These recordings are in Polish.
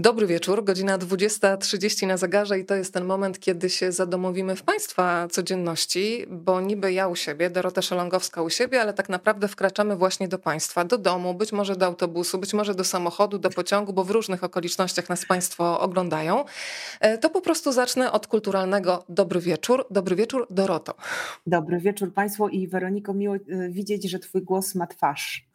Dobry wieczór, godzina 20.30 na zegarze i to jest ten moment, kiedy się zadomowimy w Państwa codzienności, bo niby ja u siebie, Dorota Szelongowska u siebie, ale tak naprawdę wkraczamy właśnie do Państwa, do domu, być może do autobusu, być może do samochodu, do pociągu, bo w różnych okolicznościach nas Państwo oglądają. E, to po prostu zacznę od kulturalnego dobry wieczór. Dobry wieczór, Doroto. Dobry wieczór Państwu i Weroniko, miło e, widzieć, że Twój głos ma twarz.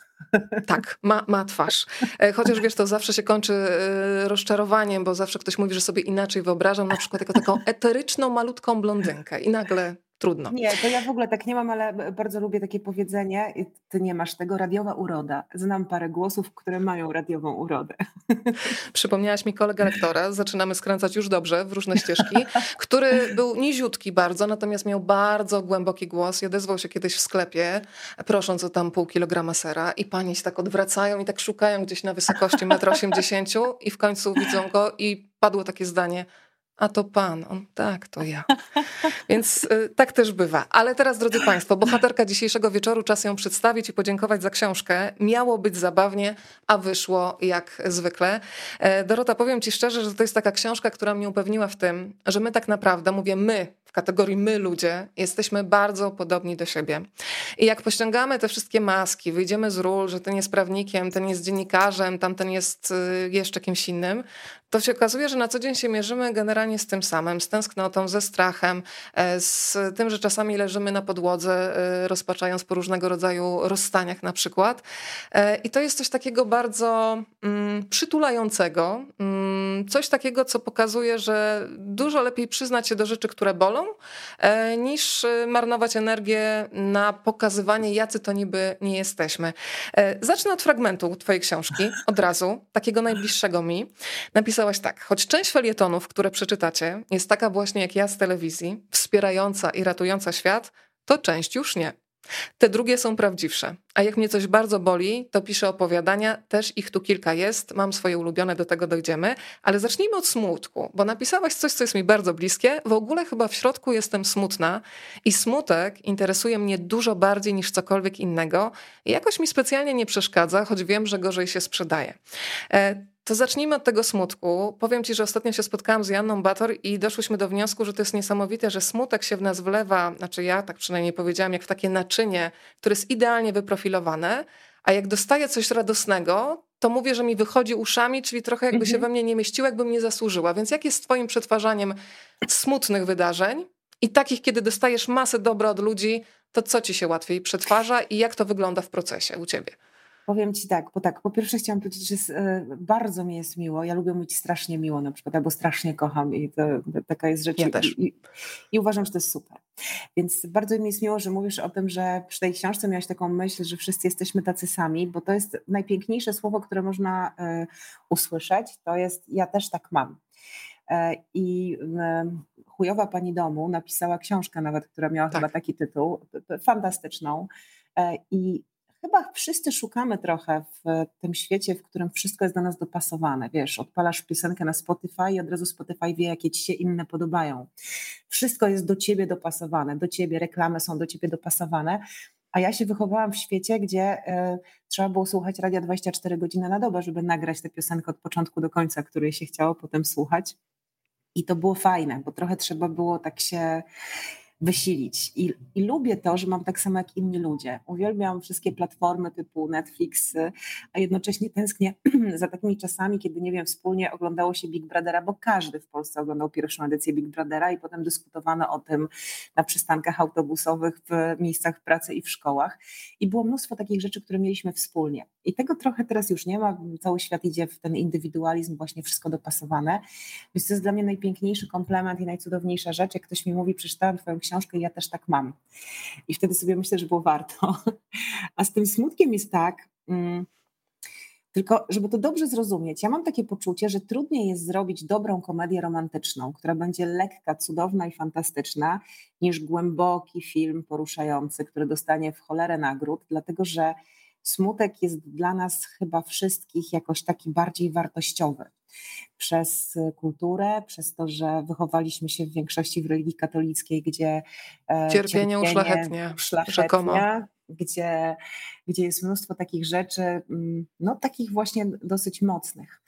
Tak, ma, ma twarz. E, chociaż wiesz, to zawsze się kończy e, rozczarowaniem, bo zawsze ktoś mówi, że sobie inaczej wyobrażam, na przykład jako taką eteryczną, malutką blondynkę i nagle trudno. Nie, to ja w ogóle tak nie mam, ale bardzo lubię takie powiedzenie, ty nie masz tego, radiowa uroda. Znam parę głosów, które mają radiową urodę. Przypomniałaś mi kolegę lektora, zaczynamy skręcać już dobrze w różne ścieżki, który był niziutki bardzo, natomiast miał bardzo głęboki głos i odezwał się kiedyś w sklepie, prosząc o tam pół kilograma sera i panie się tak odwracają i tak szukają gdzieś na wysokości 1,80 m i w końcu widzą go i padło takie zdanie, a to pan, on tak, to ja. Więc y, tak też bywa. Ale teraz, drodzy Państwo, bohaterka dzisiejszego wieczoru, czas ją przedstawić i podziękować za książkę. Miało być zabawnie, a wyszło jak zwykle. E, Dorota, powiem Ci szczerze, że to jest taka książka, która mnie upewniła w tym, że my tak naprawdę, mówię my, kategorii my ludzie, jesteśmy bardzo podobni do siebie. I jak pościągamy te wszystkie maski, wyjdziemy z ról, że ten jest prawnikiem, ten jest dziennikarzem, tamten jest y, jeszcze kimś innym, to się okazuje, że na co dzień się mierzymy generalnie z tym samym, z tęsknotą, ze strachem, e, z tym, że czasami leżymy na podłodze, e, rozpaczając po różnego rodzaju rozstaniach na przykład. E, I to jest coś takiego bardzo mm, przytulającego, mm, coś takiego, co pokazuje, że dużo lepiej przyznać się do rzeczy, które bolą, niż marnować energię na pokazywanie, jacy to niby nie jesteśmy. Zacznę od fragmentu twojej książki, od razu, takiego najbliższego mi. Napisał napisałaś tak. Choć część felietonów, które przeczytacie, jest taka właśnie jak ja z telewizji, wspierająca i ratująca świat, to część już nie. Te drugie są prawdziwsze. A jak mnie coś bardzo boli, to piszę opowiadania, też ich tu kilka jest, mam swoje ulubione, do tego dojdziemy, ale zacznijmy od smutku, bo napisałaś coś, co jest mi bardzo bliskie. W ogóle chyba w środku jestem smutna i smutek interesuje mnie dużo bardziej niż cokolwiek innego i jakoś mi specjalnie nie przeszkadza, choć wiem, że gorzej się sprzedaje. E, to zacznijmy od tego smutku. Powiem ci, że ostatnio się spotkałam z Janną Bator i doszłyśmy do wniosku, że to jest niesamowite, że smutek się w nas wlewa, znaczy ja tak przynajmniej powiedziałam, jak w takie naczynie, które jest idealnie wyprofilowane, a jak dostaję coś radosnego, to mówię, że mi wychodzi uszami, czyli trochę jakby mhm. się we mnie nie mieściło, jakbym nie zasłużyła. Więc jak jest z twoim przetwarzaniem smutnych wydarzeń i takich, kiedy dostajesz masę dobra od ludzi, to co ci się łatwiej przetwarza i jak to wygląda w procesie u ciebie? Powiem Ci tak, bo tak, po pierwsze chciałam powiedzieć, że e, bardzo mi jest miło, ja lubię mówić strasznie miło na przykład, albo strasznie kocham i to, to taka jest rzecz. Ja też. I, I, uważam, że to jest super. Więc bardzo mi jest miło, że mówisz o tym, że przy tej książce miałaś taką myśl, że wszyscy jesteśmy tacy sami, bo to jest najpiękniejsze słowo, które można y, usłyszeć, to jest ja też tak mam. E, I chujowa pani domu napisała książkę nawet, która miała tak. chyba taki tytuł, fantastyczną. I chyba wszyscy szukamy trochę w tym świecie, w którym wszystko jest do nas dopasowane. Wiesz, odpalasz piosenkę na Spotify i od razu Spotify wie, jakie ci się inne podobają. Wszystko jest do ciebie dopasowane, do ciebie, reklamy są do ciebie dopasowane. A ja się wychowałam w świecie, gdzie y, trzeba było słuchać radia 24 godziny na dobę, żeby nagrać tę piosenkę od początku do końca, której się chciało potem słuchać. I to było fajne, bo trochę trzeba było tak się wysilić. I, I, lubię to, że mam tak samo jak inni ludzie. Uwielbiam wszystkie platformy typu Netflix, a jednocześnie tęsknię za takimi czasami, kiedy, nie wiem, wspólnie oglądało się Big Brothera, bo każdy w Polsce oglądał pierwszą edycję Big Brothera i potem dyskutowano o tym na przystankach autobusowych, w miejscach pracy i w szkołach. I było mnóstwo takich rzeczy, które mieliśmy wspólnie. I tego trochę teraz już nie ma. Cały świat idzie w ten indywidualizm, właśnie wszystko dopasowane. Więc to jest dla mnie najpiękniejszy komplement i najcudowniejsza rzecz. Jak ktoś mi mówi, przeczytałem Twoją książkę i ja też tak mam. I wtedy sobie myślę, że było warto. A z tym smutkiem jest tak, mm, tylko żeby to dobrze zrozumieć, ja mam takie poczucie, że trudniej jest zrobić dobrą komedię romantyczną, która będzie lekka, cudowna i fantastyczna, niż głęboki film poruszający, który dostanie w cholerę nagród, dlatego że smutek jest dla nas chyba wszystkich jakoś taki bardziej wartościowy. Przez kulturę, przez to, że wychowaliśmy się w większości w religii katolickiej, gdzie e, cierpienie, cierpienie uszlachetnia, szlachetnia gdzie, gdzie jest mnóstwo takich rzeczy, mm, no takich właśnie dosyć mocnych.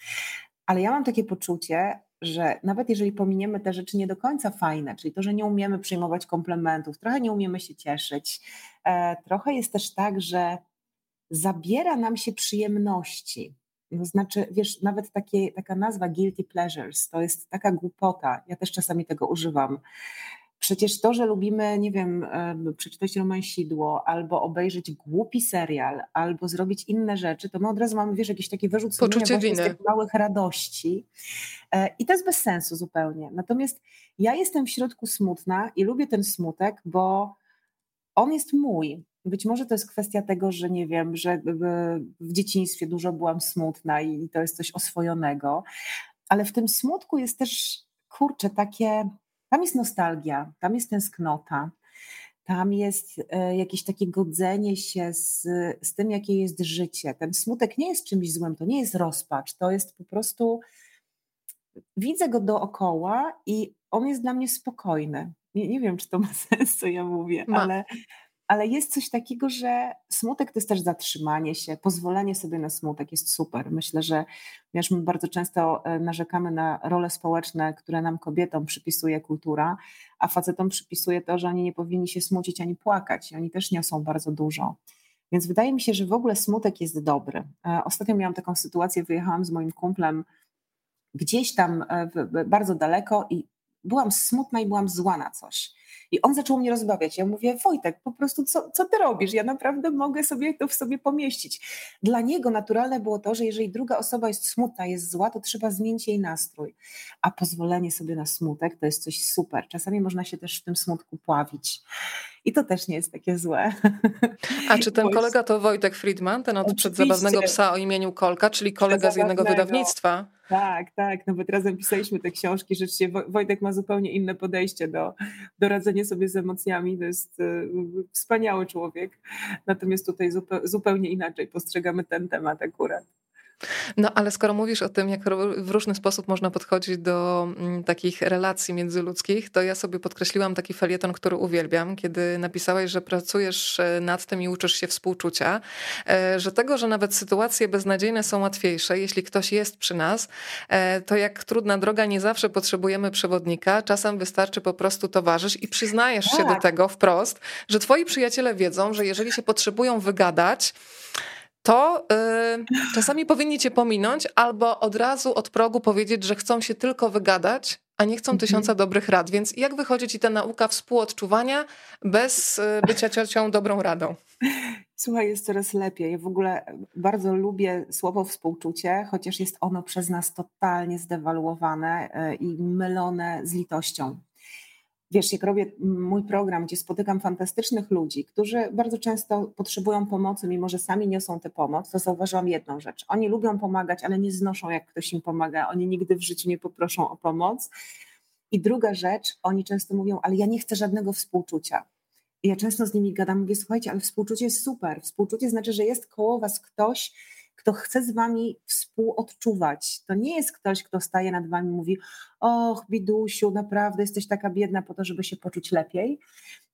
Ale ja mam takie poczucie, że nawet jeżeli pominiemy te rzeczy nie do końca fajne, czyli to, że nie umiemy przyjmować komplementów, trochę nie umiemy się cieszyć, e, trochę jest też tak, że zabiera nam się przyjemności. To znaczy, wiesz, nawet takie, taka nazwa guilty pleasures to jest taka głupota. Ja też czasami tego używam. Przecież to, że lubimy, nie wiem, przeczytać romansidło, albo obejrzeć głupi serial, albo zrobić inne rzeczy, to my od razu mamy, wiesz, jakiś taki wyrzut Poczucie winy. z tych małych radości. E, I to jest bez sensu zupełnie. Natomiast ja jestem w środku smutna i lubię ten smutek, bo on jest mój. Być może to jest kwestia tego, że nie wiem, że w dzieciństwie dużo byłam smutna i to jest coś oswojonego, ale w tym smutku jest też, kurczę, takie tam jest nostalgia, tam jest tęsknota, tam jest e, jakieś takie godzenie się z, z tym, jakie jest życie. Ten smutek nie jest czymś złym, to nie jest rozpacz, to jest po prostu. Widzę go dookoła i on jest dla mnie spokojny. Nie, nie wiem, czy to ma sens, co ja mówię, ma. ale ale jest coś takiego, że smutek to jest też zatrzymanie się, pozwolenie sobie na smutek jest super. Myślę, że wiesz, my bardzo często e, narzekamy na role społeczne, które nam kobietom przypisuje kultura, a facetom przypisuje to, że oni nie powinni się smucić ani płakać i oni też niosą bardzo dużo. Więc wydaje mi się, że w ogóle smutek jest dobry. E, ostatnio miałam taką sytuację, wyjechałam z moim kumplem gdzieś tam e, bardzo daleko i byłam smutna i byłam zła na coś. I on zaczął mnie rozbawiać. Ja mówię, Wojtek, po prostu co, co ty robisz? Ja naprawdę mogę sobie to w sobie pomieścić. Dla niego naturalne było to, że jeżeli druga osoba jest smutna, jest zła, to trzeba zmienić jej nastrój. A pozwolenie sobie na smutek to jest coś super. Czasami można się też w tym smutku pławić. I to też nie jest takie złe. A czy ten kolega to Wojtek Friedman, ten od przedzabawnego psa o imieniu Kolka, czyli kolega z jednego wydawnictwa? Tak, tak. Nawet razem pisaliśmy te książki. Rzeczywiście Wojtek ma zupełnie inne podejście do, do radzenia sobie z emocjami. To jest y, wspaniały człowiek. Natomiast tutaj zupełnie inaczej postrzegamy ten temat akurat. No ale skoro mówisz o tym, jak w różny sposób można podchodzić do mm, takich relacji międzyludzkich, to ja sobie podkreśliłam taki felieton, który uwielbiam, kiedy napisałeś, że pracujesz e, nad tym i uczysz się współczucia, e, że tego, że nawet sytuacje beznadziejne są łatwiejsze, jeśli ktoś jest przy nas, e, to jak trudna droga, nie zawsze potrzebujemy przewodnika, czasem wystarczy po prostu towarzysz i przyznajesz tak. się do tak. tego wprost, że twoi przyjaciele wiedzą, że jeżeli się potrzebują wygadać, to y, czasami powinni cię pominąć albo od razu od progu powiedzieć, że chcą się tylko wygadać, a nie chcą mhm. tysiąca dobrych rad. Więc jak wychodzi ci ta nauka współodczuwania bez y, bycia ciocią dobrą radą? Słuchaj, jest coraz lepiej. Ja w ogóle bardzo lubię słowo współczucie, chociaż jest ono przez nas totalnie zdewaluowane y, i mylone z litością wiesz, jak robię mój program, gdzie spotykam fantastycznych ludzi, którzy bardzo często potrzebują pomocy, mimo że sami niosą tę pomoc, to zauważyłam jedną rzecz. Oni lubią pomagać, ale nie znoszą, jak ktoś im pomaga. Oni nigdy w życiu nie poproszą o pomoc. I druga rzecz, oni często mówią, ale ja nie chcę żadnego współczucia. I ja często z nimi gadam, mówię, słuchajcie, ale współczucie jest super. Współczucie znaczy, że jest koło was ktoś, kto chce z wami współodczuwać. To nie jest ktoś, kto staje nad wami i mówi: Och, bidusiu, naprawdę jesteś taka biedna po to, żeby się poczuć lepiej.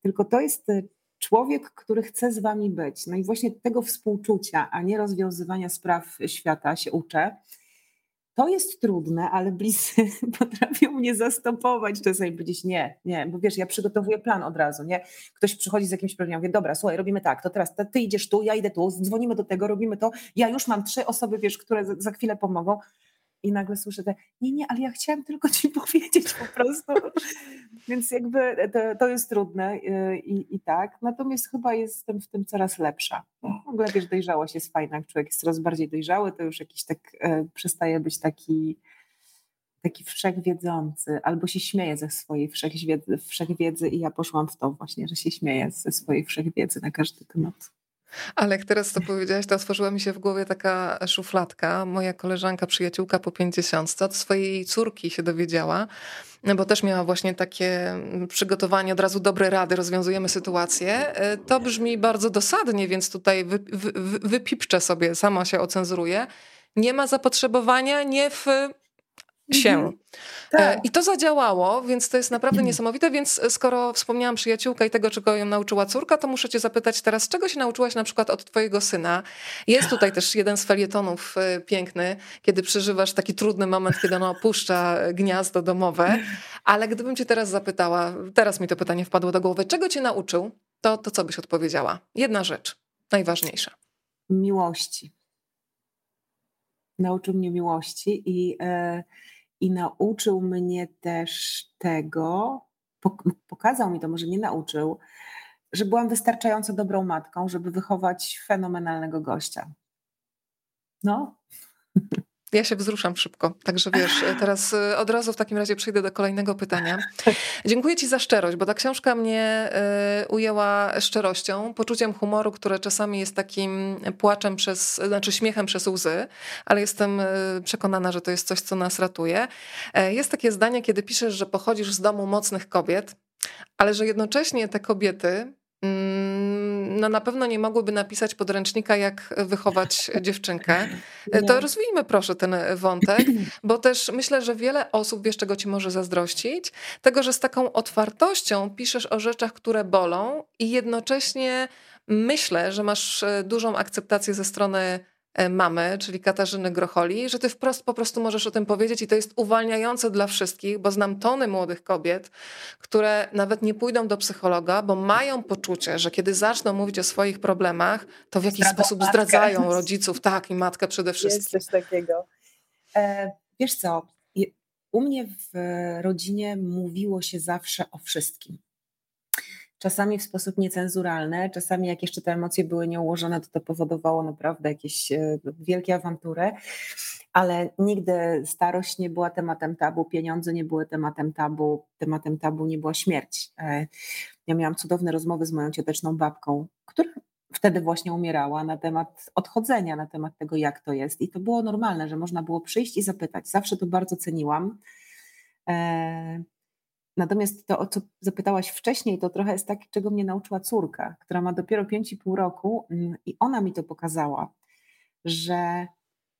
Tylko to jest y, człowiek, który chce z wami być. No i właśnie tego współczucia, a nie rozwiązywania spraw świata się uczę. To jest trudne, ale bliscy potrafią mnie zastopować czasami powiedzieć nie, nie, bo wiesz, ja przygotowuję plan od razu, nie? Ktoś przychodzi z jakimś problemem, mówię, dobra, słuchaj, robimy tak, to teraz ty idziesz tu, ja idę tu, dzwonimy do tego, robimy to, ja już mam trzy osoby, wiesz, które za, za chwilę pomogą i nagle słyszę te, nie, nie, ale ja chciałam tylko ci powiedzieć po prostu. Więc jakby to, to jest trudne y, i, i, tak. Natomiast chyba jestem w tym coraz lepsza. W ogóle wiesz, dojrzałość jest fajna. Jak człowiek jest coraz bardziej dojrzały, to już jakiś tak e, przestaje być taki taki wszechwiedzący, albo się śmieje ze swojej wszechwiedzy, wszechwiedzy i ja poszłam w to właśnie, że się śmieję ze swojej wszechwiedzy na każdy temat. Ale jak teraz to powiedziałaś, to otworzyła mi się w głowie taka szufladka. Moja koleżanka, przyjaciółka po pięćdziesiątce od swojej córki się dowiedziała, bo też miała właśnie takie przygotowanie, od razu dobre rady, rozwiązujemy sytuację. To brzmi bardzo dosadnie, więc tutaj wy, wy, wypipczę sobie, sama się ocenzuruję. Nie ma zapotrzebowania, nie w się. Mhm. Tak. I to zadziałało, więc to jest naprawdę niesamowite. Więc skoro wspomniałam przyjaciółkę i tego, czego ją nauczyła córka, to muszę cię zapytać teraz, czego się nauczyłaś na przykład od twojego syna? Jest tutaj też jeden z felietonów piękny, kiedy przeżywasz taki trudny moment, kiedy ona opuszcza gniazdo domowe. Ale gdybym cię teraz zapytała, teraz mi to pytanie wpadło do głowy, czego cię nauczył, to, to co byś odpowiedziała? Jedna rzecz, najważniejsza. Miłości. Nauczył mnie miłości i, yy, i nauczył mnie też tego, pokazał mi to, może nie nauczył, że byłam wystarczająco dobrą matką, żeby wychować fenomenalnego gościa. No. Ja się wzruszam szybko, także wiesz, teraz y, od razu w takim razie przejdę do kolejnego pytania. Dziękuję Ci za szczerość, bo ta książka mnie y, ujęła szczerością, poczuciem humoru, które czasami jest takim płaczem przez, znaczy śmiechem przez łzy, ale jestem y, przekonana, że to jest coś, co nas ratuje. E, jest takie zdanie, kiedy piszesz, że pochodzisz z domu mocnych kobiet, ale że jednocześnie te kobiety Mm, no na pewno nie mogłyby napisać podręcznika, jak wychować dziewczynkę. To rozwijmy proszę ten wątek, bo też myślę, że wiele osób, wiesz czego ci może zazdrościć, tego, że z taką otwartością piszesz o rzeczach, które bolą i jednocześnie myślę, że masz e, dużą akceptację ze strony E, mamy, czyli Katarzyny Grocholi, że ty wprost po prostu możesz o tym powiedzieć i to jest uwalniające dla wszystkich, bo znam tony młodych kobiet, które nawet nie pójdą do psychologa, bo mają poczucie, że kiedy zaczną mówić o swoich problemach, to w jakiś Zdradzą sposób matkę. zdradzają rodziców, tak, i matkę przede wszystkim. Jest coś takiego. E, wiesz co, u mnie w rodzinie mówiło się zawsze o wszystkim czasami w sposób niecenzuralny, czasami jak jeszcze te emocje były nieułożone, to to powodowało naprawdę jakieś e, wielkie awantury, ale nigdy starość nie była tematem tabu, pieniądze nie były tematem tabu, tematem tabu nie była śmierć. E, ja miałam cudowne rozmowy z moją cioteczną babką, która wtedy właśnie umierała na temat odchodzenia, na temat tego, jak to jest. I to było normalne, że można było przyjść i zapytać. Zawsze to bardzo ceniłam. Natomiast to, o co zapytałaś wcześniej, to trochę jest tak, czego mnie nauczyła córka, która ma dopiero 5,5 roku mm, i ona mi to pokazała, że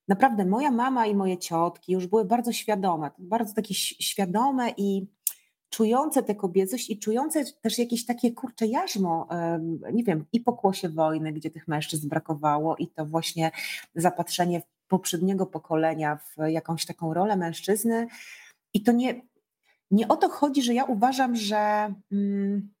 naprawdę moja mama i moje ciotki już były bardzo świadome, bardzo takie świadome i czujące tę kobiecość i czujące też jakieś takie kurcze jarzmo, nie wiem, i pokłosie wojny, gdzie tych mężczyzn brakowało i to właśnie zapatrzenie poprzedniego pokolenia w jakąś taką rolę mężczyzny. I to nie, nie o to chodzi, że ja uważam, że, mm,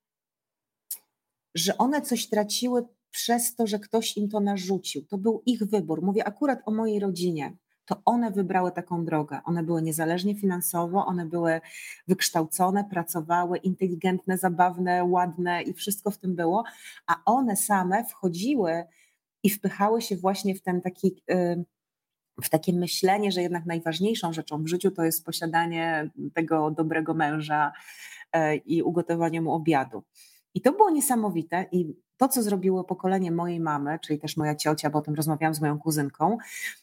że one coś traciły przez to, że ktoś im to narzucił. To był ich wybór. Mówię akurat o mojej rodzinie. To one wybrały taką drogę. One były niezależnie finansowo, one były wykształcone, pracowały, inteligentne, zabawne, ładne i wszystko w tym było, a one same wchodziły i wpychały się właśnie w ten taki. Yy, w takie myślenie, że jednak najważniejszą rzeczą w życiu to jest posiadanie tego dobrego męża e, i ugotowanie mu obiadu. I to było niesamowite i to, co zrobiło pokolenie mojej mamy, czyli też moja ciocia, bo o tym rozmawiałam z moją kuzynką,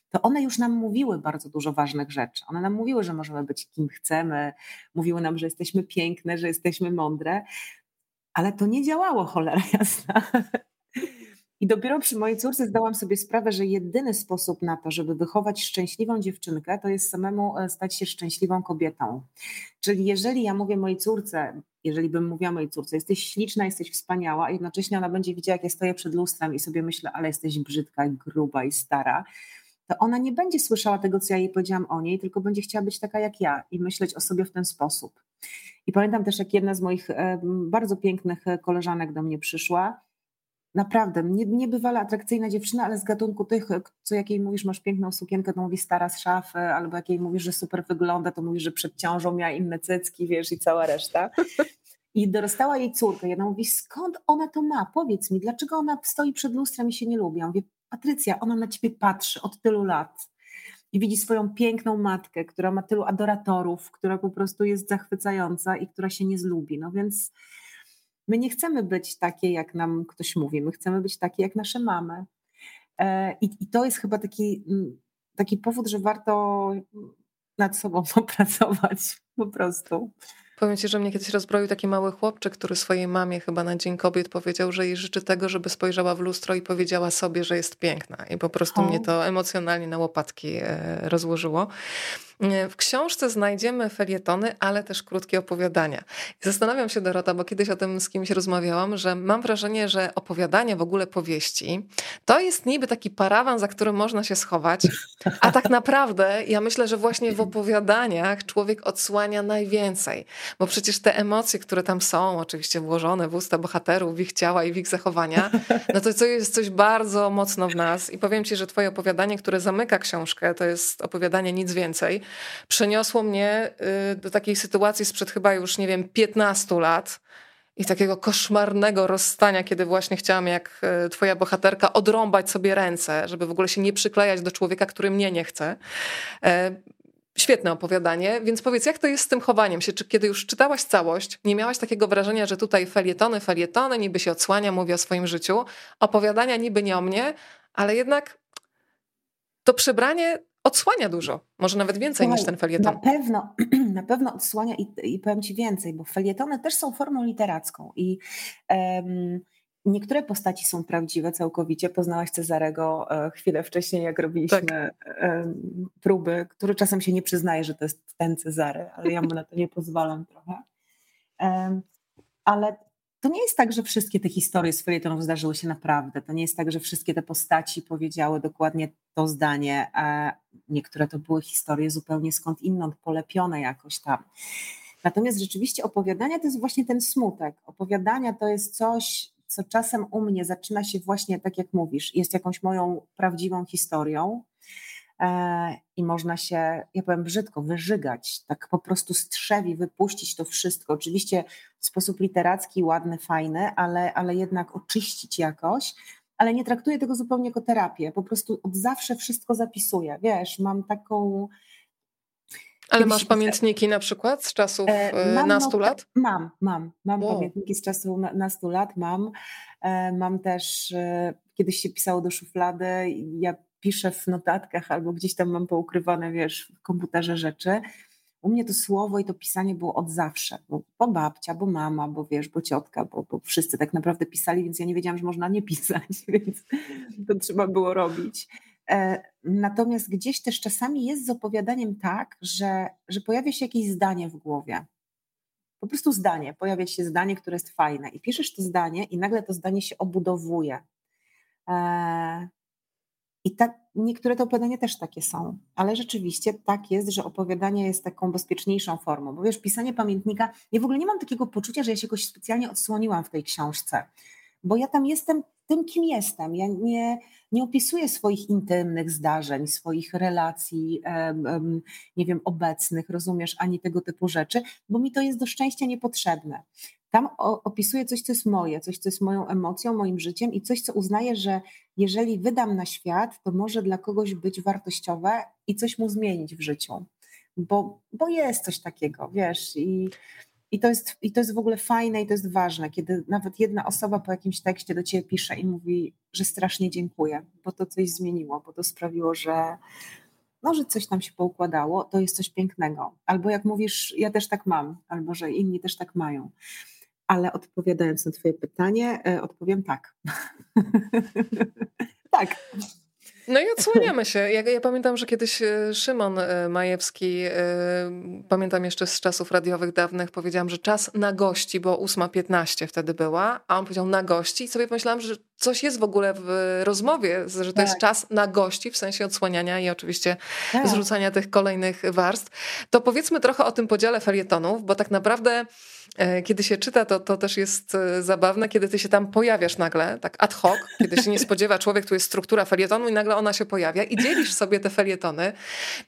to one już nam mówiły bardzo dużo ważnych rzeczy. One nam mówiły, że możemy być kim chcemy, mówiły nam, że jesteśmy piękne, że jesteśmy mądre, ale to nie działało, cholera jasna. I dopiero przy mojej córce zdałam sobie sprawę, że jedyny sposób na to, żeby wychować szczęśliwą dziewczynkę, to jest samemu e, stać się szczęśliwą kobietą. Czyli jeżeli ja mówię mojej córce, jeżeli bym mówiła mojej córce, jesteś śliczna, jesteś wspaniała, a jednocześnie ona będzie widziała, jak ja stoję przed lustrem i sobie myślę, ale jesteś brzydka, gruba i stara, to ona nie będzie słyszała tego, co ja jej powiedziałam o niej, tylko będzie chciała być taka jak ja i myśleć o sobie w ten sposób. I pamiętam też, jak jedna z moich e, bardzo pięknych e, koleżanek do mnie przyszła Naprawdę, nie, niebywale atrakcyjna dziewczyna, ale z gatunku tych, co jakiej mówisz, masz piękną sukienkę, to mówi stara z szafy, albo jakiej mówisz, że super wygląda, to mówisz, że przed ciążą miała inne cycki, wiesz, i cała reszta. I dorastała jej córka. Ona mówi, skąd ona to ma? Powiedz mi, dlaczego ona stoi przed lustrem i się nie lubi? Ja mówię, Patrycja, ona na ciebie patrzy od tylu lat i widzi swoją piękną matkę, która ma tylu adoratorów, która po prostu jest zachwycająca i która się nie zlubi. No więc My nie chcemy być takie, jak nam ktoś mówi, my chcemy być takie, jak nasze mamy. E, I, i to jest chyba taki, mm, taki powód, że warto nad sobą popracować po prostu. Powiem ci, że mnie kiedyś rozbroił taki mały chłopczyk, który swojej mamie chyba na Dzień Kobiet powiedział, że jej życzy tego, żeby spojrzała w lustro i powiedziała sobie, że jest piękna. I po prostu o. mnie to emocjonalnie na łopatki e, rozłożyło. W książce znajdziemy felietony, ale też krótkie opowiadania. I zastanawiam się, Dorota, bo kiedyś o tym z kimś rozmawiałam, że mam wrażenie, że opowiadanie, w ogóle powieści, to jest niby taki parawan, za którym można się schować, a tak naprawdę ja myślę, że właśnie w opowiadaniach człowiek odsłania najwięcej, bo przecież te emocje, które tam są, oczywiście włożone w usta bohaterów, w ich ciała i w ich zachowania, no to to jest coś bardzo mocno w nas. I powiem ci, że twoje opowiadanie, które zamyka książkę, to jest opowiadanie nic więcej, przeniosło mnie y, do takiej sytuacji sprzed chyba już, nie wiem, 15 lat, i takiego koszmarnego rozstania, kiedy właśnie chciałam, jak y, twoja bohaterka, odrąbać sobie ręce, żeby w ogóle się nie przyklejać do człowieka, który mnie nie chce. Świetne opowiadanie, więc powiedz, jak to jest z tym chowaniem się? Czy kiedy już czytałaś całość, nie miałaś takiego wrażenia, że tutaj felietony, felietony, niby się odsłania, mówi o swoim życiu, opowiadania niby nie o mnie, ale jednak to przebranie odsłania dużo, może nawet więcej Słuchaj, niż ten felieton. Na pewno, na pewno odsłania i, i powiem Ci więcej, bo felietony też są formą literacką i um, niektóre postaci są prawdziwe całkowicie. Poznałaś Cezarego e, chwilę wcześniej, jak robiliśmy tak. próby, który czasem się nie przyznaje, że to jest ten Cezary, ale ja mu na to nie pozwalam trochę. ale to nie jest tak, że wszystkie te historie z felietonów zdarzyły się naprawdę. To nie jest tak, że wszystkie te postaci powiedziały dokładnie to zdanie. A niektóre to były historie zupełnie skąd inąd, polepione jakoś tam. Natomiast rzeczywiście opowiadania to jest właśnie ten smutek. Opowiadania to jest coś, co czasem u mnie zaczyna się właśnie tak, jak mówisz, jest jakąś moją prawdziwą historią, E, i można się, ja powiem brzydko, wyżygać, tak po prostu strzewi, wypuścić to wszystko. Oczywiście w sposób literacki, ładny, fajny, ale, ale jednak oczyścić jakoś. Ale nie traktuję tego zupełnie jako terapię. Po prostu od zawsze wszystko zapisuję. Wiesz, mam taką. Ale masz pamiętniki na przykład z czasów e, e, mam nastu no, lat? Mam, mam. Mam wow. pamiętniki z czasów nastu lat, mam. Mam też, kiedyś się pisało do szuflady, ja piszę w notatkach albo gdzieś tam mam poukrywane, wiesz, w komputerze rzeczy. U mnie to słowo i to pisanie było od zawsze, bo, bo babcia, bo mama, bo wiesz, bo ciotka, bo, bo wszyscy tak naprawdę pisali, więc ja nie wiedziałam, że można nie pisać, więc to trzeba było robić. E, natomiast gdzieś też czasami jest z opowiadaniem tak, że, że pojawia się jakieś zdanie w głowie. Po prostu zdanie, pojawia się zdanie, które jest fajne i piszesz to zdanie i nagle to zdanie się obudowuje. E, i tak, niektóre te opowiadania też takie są, ale rzeczywiście tak jest, że opowiadanie jest taką bezpieczniejszą formą, bo wiesz, pisanie pamiętnika, ja w ogóle nie mam takiego poczucia, że ja się jakoś specjalnie odsłoniłam w tej książce, bo ja tam jestem tym, kim jestem. Ja nie, nie opisuję swoich intymnych zdarzeń, swoich relacji, nie wiem, obecnych, rozumiesz, ani tego typu rzeczy, bo mi to jest do szczęścia niepotrzebne. Tam opisuję coś, co jest moje, coś, co jest moją emocją, moim życiem i coś, co uznaję, że jeżeli wydam na świat, to może dla kogoś być wartościowe i coś mu zmienić w życiu. Bo, bo jest coś takiego, wiesz, i, i, to jest, i to jest w ogóle fajne i to jest ważne, kiedy nawet jedna osoba po jakimś tekście do ciebie pisze i mówi, że strasznie dziękuję, bo to coś zmieniło, bo to sprawiło, że, no, że coś tam się poukładało, to jest coś pięknego. Albo jak mówisz, ja też tak mam, albo że inni też tak mają. Ale odpowiadając na Twoje pytanie, e, odpowiem tak. tak. No i odsłaniamy się. Ja, ja, pamiętam, że kiedyś e, Szymon e, Majewski, pamiętam jeszcze z czasów radiowych dawnych, powiedziałam, że czas na gości, bo 8.15 wtedy była, a on powiedział na gości i sobie pomyślałam, że coś jest w ogóle w rozmowie, że to tak. jest czas na gości, w sensie odsłaniania i oczywiście tak. zrzucania tych kolejnych warstw. To powiedzmy trochę o tym podziale felietonów, bo tak naprawdę kiedy się czyta, to, to też jest e, zabawne, kiedy ty się tam pojawiasz nagle, tak ad hoc, kiedy się nie spodziewa człowiek, tu jest struktura felietonu i nagle ona się pojawia i dzielisz sobie te felietony.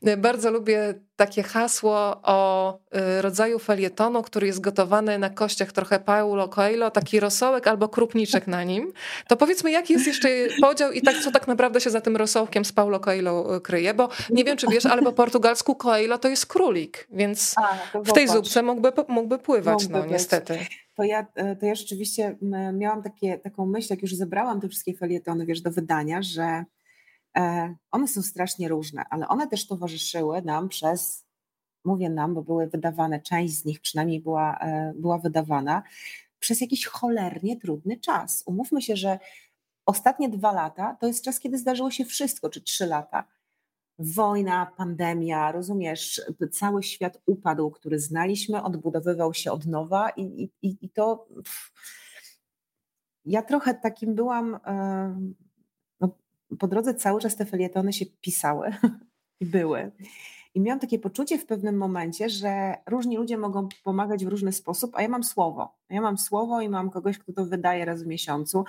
E, bardzo lubię takie hasło o rodzaju felietonu, który jest gotowany na kościach trochę Paulo Coelho, taki rosołek albo krupniczek na nim. To powiedzmy, jaki jest jeszcze podział i tak, co tak naprawdę się za tym rosołkiem z Paulo Coelho kryje, bo nie wiem, czy wiesz, ale po portugalsku Coelho to jest królik, więc A, w tej zupce mógłby, mógłby pływać. No no niestety. To ja, e, to ja rzeczywiście miałam takie, taką myśl, jak już zebrałam te wszystkie felietony, wiesz, do wydania, że one są strasznie różne, ale one też towarzyszyły nam przez, mówię nam, bo były wydawane, część z nich przynajmniej była, e, była wydawana, przez jakiś cholernie trudny czas. Umówmy się, że ostatnie dwa lata to jest czas, kiedy zdarzyło się wszystko, czy trzy lata. wojna, pandemia, rozumiesz, cały świat upadł, który znaliśmy, odbudowywał się od nowa i, i, i to. Pff, ja trochę takim byłam. No, po drodze cały czas te felietony się pisały i były. I miałam takie poczucie w pewnym momencie, że różni ludzie mogą pomagać w różny sposób, a ja mam słowo. Ja mam słowo i mam kogoś, kto to wydaje raz w miesiącu.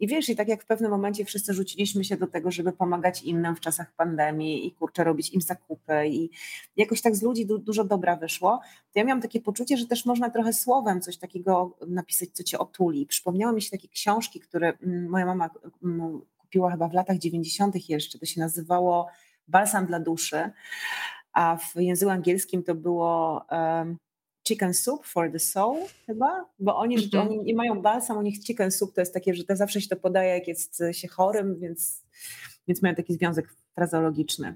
I wiesz, i tak jak w pewnym momencie wszyscy rzuciliśmy się do tego, żeby pomagać innym w czasach pandemii i kurczę, robić im zakupy i jakoś tak z ludzi du dużo dobra wyszło, to ja miałam takie poczucie, że też można trochę słowem coś takiego napisać, co cię otuli. Przypomniały mi się takie książki, które mm, moja mama mm, kupiła chyba w latach 90. jeszcze. To się nazywało Balsam dla duszy a w języku angielskim to było um, chicken soup for the soul chyba, bo oni, -hmm. oni nie mają balsam, u nich chicken soup to jest takie, że to zawsze się to podaje, jak jest się chorym, więc, więc mają taki związek frazeologiczny.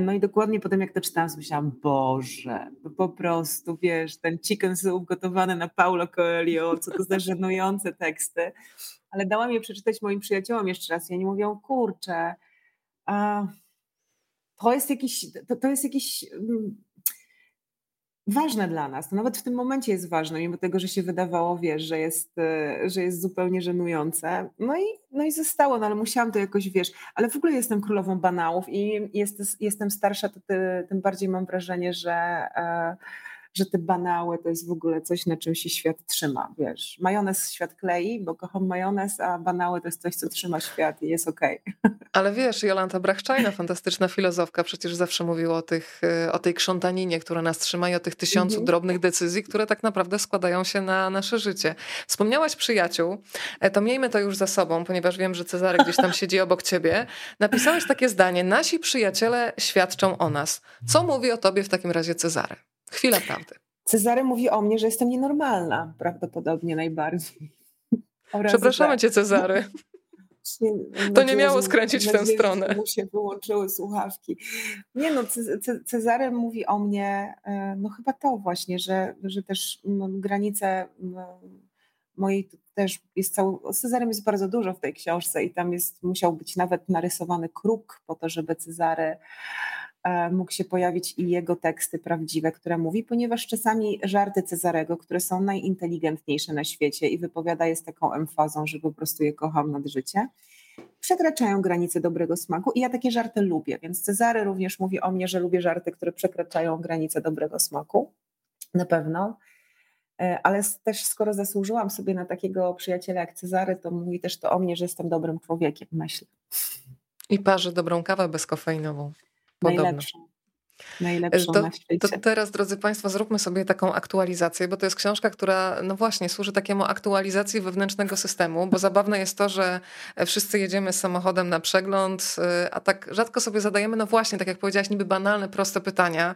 No i dokładnie potem jak to czytałam, myślałam, Boże, po prostu, wiesz, ten chicken soup gotowany na Paulo Coelho, co to za żenujące teksty. Ale dałam je przeczytać moim przyjaciołom jeszcze raz i oni mówią, kurczę, a to jest jakiś, to, to jest jakiś mm, ważne dla nas. To nawet w tym momencie jest ważne, mimo tego, że się wydawało, wiesz, że jest, e, że jest zupełnie żenujące. No i, no i zostało, no ale musiałam to jakoś, wiesz, ale w ogóle jestem królową banałów i jest, jestem starsza, to ty, tym bardziej mam wrażenie, że... E, że te banały to jest w ogóle coś, na czym się świat trzyma, wiesz. Majonez świat klei, bo kocham majonez, a banały to jest coś, co trzyma świat i jest okej. Okay. Ale wiesz, Jolanta Brachczajna, fantastyczna filozofka, przecież zawsze mówiła o, tych, y, o tej krzątaninie, która nas trzyma i o tych tysiącu mhm. drobnych decyzji, które tak naprawdę składają się na nasze życie. Wspomniałaś przyjaciół, e, to miejmy to już za sobą, ponieważ wiem, że Cezary gdzieś tam siedzi obok ciebie. Napisałeś takie zdanie, nasi przyjaciele świadczą o nas. Co mówi o tobie w takim razie Cezary? Chwila prawdy. Cezary mówi o mnie, że jestem nienormalna, prawdopodobnie najbardziej. Przepraszamy tak. cię, Cezary. To nie miało skręcić w tę stronę. Mu się wyłączyły słuchawki. Nie no, Cezary mówi o mnie, e, no chyba to właśnie, że, że też no, granice mojej też jest cały, o Cezarym jest bardzo dużo w tej książce i tam jest, musiał być nawet narysowany kruk po to, żeby Cezary mógł się pojawić i jego teksty prawdziwe, które mówi, ponieważ czasami żarty Cezarego, które są najinteligentniejsze na świecie i wypowiada je z taką emfazą, że po prostu je kocham nad życie, przekraczają granice dobrego smaku i ja takie żarty lubię, więc Cezary również mówi o mnie, że lubię żarty, które przekraczają granice dobrego smaku, na pewno. E, ale też skoro zasłużyłam sobie na takiego przyjaciela jak Cezary, to mówi też to o mnie, że jestem dobrym człowiekiem, myślę. I parzy dobrą kawę bezkofeinową. Podobno. Najlepszą. Najlepszą to, na świecie. To teraz, drodzy Państwo, zróbmy sobie taką aktualizację, bo to jest książka, która, no właśnie, służy takiemu aktualizacji wewnętrznego systemu, bo zabawne jest to, że wszyscy jedziemy z samochodem na przegląd, y, a tak rzadko sobie zadajemy, no właśnie, tak jak powiedziałaś, niby banalne, proste pytania.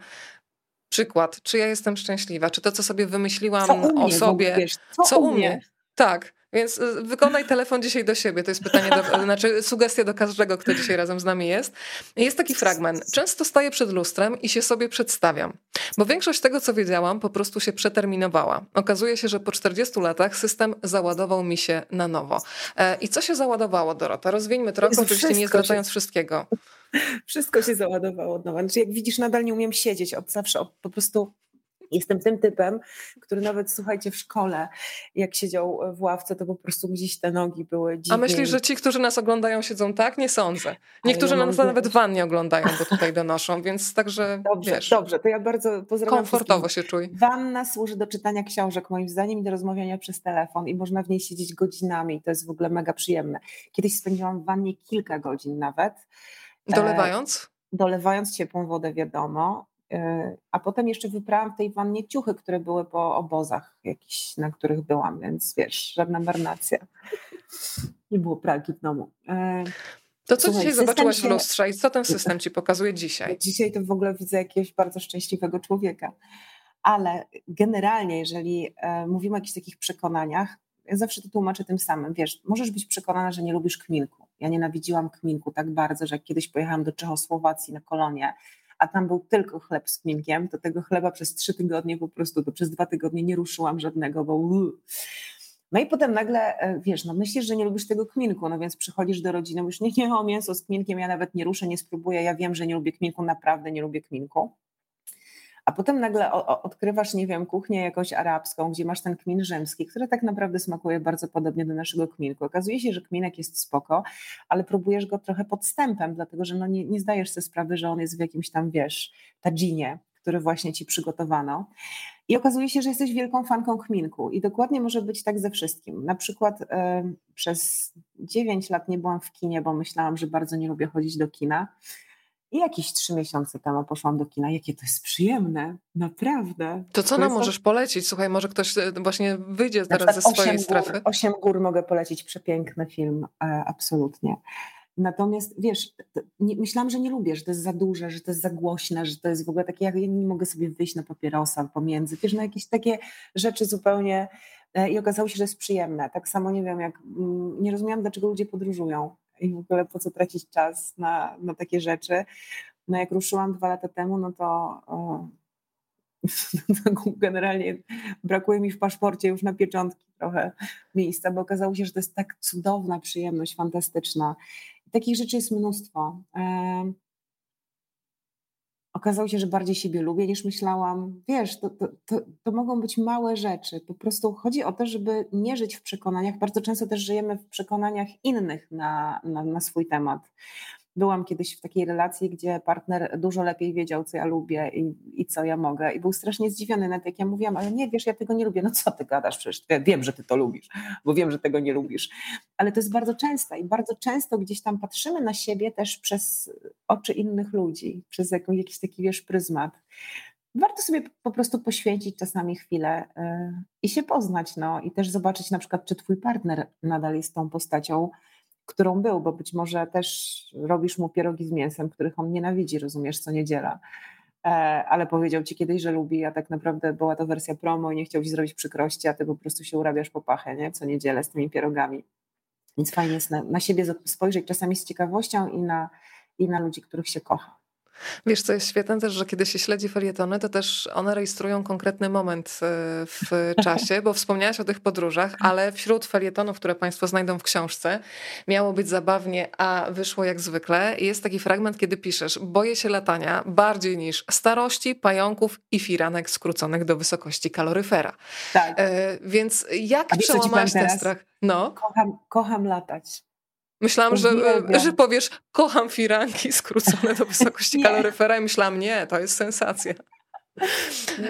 Przykład, czy ja jestem szczęśliwa, czy to, co sobie wymyśliłam o sobie, co, co u mnie? Tak. Więc y, wykonaj telefon dzisiaj do siebie. To jest pytanie, do, znaczy sugestia do każdego, kto dzisiaj razem z nami jest. Jest taki fragment. Często staję przed lustrem i się sobie przedstawiam. Bo większość tego, co wiedziałam, po prostu się przeterminowała. Okazuje się, że po 40 latach system załadował mi się na nowo. E, I co się załadowało, Dorota? Rozwieńmy trochę, oczywiście nie zdradzając się... wszystkiego. Wszystko się załadowało od nowa. Znaczy, jak widzisz, nadal nie umiem siedzieć od zawsze, od, po prostu Jestem tym typem, który nawet, słuchajcie, w szkole, jak siedział w ławce, to po prostu gdzieś te nogi były dziwnie. A myślisz, że ci, którzy nas oglądają, siedzą tak? Nie sądzę. Niektórzy ja nas nawet w wannie oglądają, bo tutaj donoszą, więc także, Dobrze, wiesz, dobrze, to ja bardzo pozdrawiam Komfortowo się czuj. Wanna służy do czytania książek, moim zdaniem, i do rozmawiania przez telefon i można w niej siedzieć godzinami i to jest w ogóle mega przyjemne. Kiedyś spędziłam w wannie kilka godzin nawet. Dolewając? E, dolewając ciepłą wodę, wiadomo, a potem jeszcze wyprałam w tej wannie ciuchy, które były po obozach jakichś, na których byłam, więc wiesz, żadna marnacja. Nie było pralki w domu. E, to co Słuchaj, dzisiaj zobaczyłaś się... w lustrze i co ten system ci pokazuje dzisiaj? Dzisiaj to w ogóle widzę jakiegoś bardzo szczęśliwego człowieka. Ale generalnie, jeżeli e, mówimy o jakichś takich przekonaniach, ja zawsze to tłumaczę tym samym. Wiesz, możesz być przekonana, że nie lubisz kminku. Ja nienawidziłam kminku tak bardzo, że jak kiedyś pojechałam do Czechosłowacji na kolonie, a tam był tylko chleb z kminkiem, to tego chleba przez trzy tygodnie po prostu, to przez dwa tygodnie nie ruszyłam żadnego, bo No i potem nagle, e, wiesz, no myślisz, że nie lubisz tego kminku, no więc przychodzisz do rodziny, mówisz, nie, nie, o mięso z kminkiem, ja nawet nie ruszę, nie spróbuję, ja wiem, że nie lubię kminku, naprawdę nie lubię kminku. A potem nagle odkrywasz, nie wiem, kuchnię jakąś arabską, gdzie masz ten kmin rzymski, który tak naprawdę smakuje bardzo podobnie do naszego kminku. Okazuje się, że kminek jest spoko, ale próbujesz go trochę podstępem, dlatego że no nie, nie zdajesz sobie sprawy, że on jest w jakimś tam, wiesz, tadzinie, który właśnie ci przygotowano. I okazuje się, że jesteś wielką fanką kminku. I dokładnie może być tak ze wszystkim. Na przykład y, przez 9 lat nie byłam w kinie, bo myślałam, że bardzo nie lubię chodzić do kina. I jakieś trzy miesiące temu poszłam do kina. Jakie to jest przyjemne, naprawdę. To co to nam możesz to... polecić? Słuchaj, może ktoś e, właśnie wyjdzie teraz ze swojej strefy. Osiem gór mogę polecić, przepiękny film, e, absolutnie. Natomiast wiesz, nie, myślałam, że nie lubię, że to jest za duże, że to jest za głośne, że to jest w ogóle takie, jak ja nie mogę sobie wyjść na papierosa pomiędzy, wiesz, na jakieś takie rzeczy zupełnie e, i okazało się, że jest przyjemne. Tak samo nie wiem, jak mm, nie rozumiałam, dlaczego ludzie podróżują i w ogóle po co tracić czas na, na takie rzeczy. No jak ruszyłam dwa lata temu, no to, o, generalnie brakuje mi w paszporcie już na pieczątki trochę miejsca, bo okazało się, że to jest tak cudowna przyjemność, fantastyczna. Takich rzeczy jest mnóstwo. Okazało się, że bardziej siebie lubię niż myślałam. Wiesz, to, to, to, to, mogą być małe rzeczy. Po prostu chodzi o to, żeby nie żyć w przekonaniach. Bardzo często też żyjemy w przekonaniach innych na, na, na swój temat. Byłam kiedyś w takiej relacji, gdzie partner dużo lepiej wiedział, co ja lubię i, i co ja mogę. I był strasznie zdziwiony, nawet jak ja mówiłam, ale nie, wiesz, ja tego nie lubię. No co ty gadasz? Przecież wiem, że ty to lubisz, bo wiem, że tego nie lubisz. Ale to jest bardzo częste i bardzo często gdzieś tam patrzymy na siebie też przez oczy innych ludzi, przez jakiś, taki, wiesz, pryzmat warto sobie po prostu poświęcić czasami chwilę yy, i się poznać, no i też zobaczyć na przykład, czy twój partner nadal jest tą postacią, którą był, bo być może też robisz mu pierogi z mięsem, których on nienawidzi, rozumiesz, co niedziela. E, ale powiedział ci kiedyś, że lubi, a tak naprawdę była to wersja promo i nie chciał ci zrobić przykrości, a ty po prostu się urabiasz po pachę, nie? co niedzielę z tymi pierogami. Więc fajnie jest na, na siebie spojrzeć czasami z ciekawością i na, i na ludzi, których się kocha. Wiesz, co jest świetne też, że kiedy się śledzi felietony, to też one rejestrują konkretny moment e, w czasie, bo wspomniałaś o tych podróżach, ale wśród felietonów, które Państwo znajdą w książce, miało być zabawnie, a wyszło jak zwykle. Jest taki fragment, kiedy piszesz, boję się latania bardziej niż starości, pająków i firanek skróconych do wysokości kaloryfera. Tak. E, więc jak przełamać ten strach? No. Kocham, kocham latać. Myślałam, że, że powiesz, kocham firanki skrócone do wysokości kaloryfera i myślałam, nie, to jest sensacja.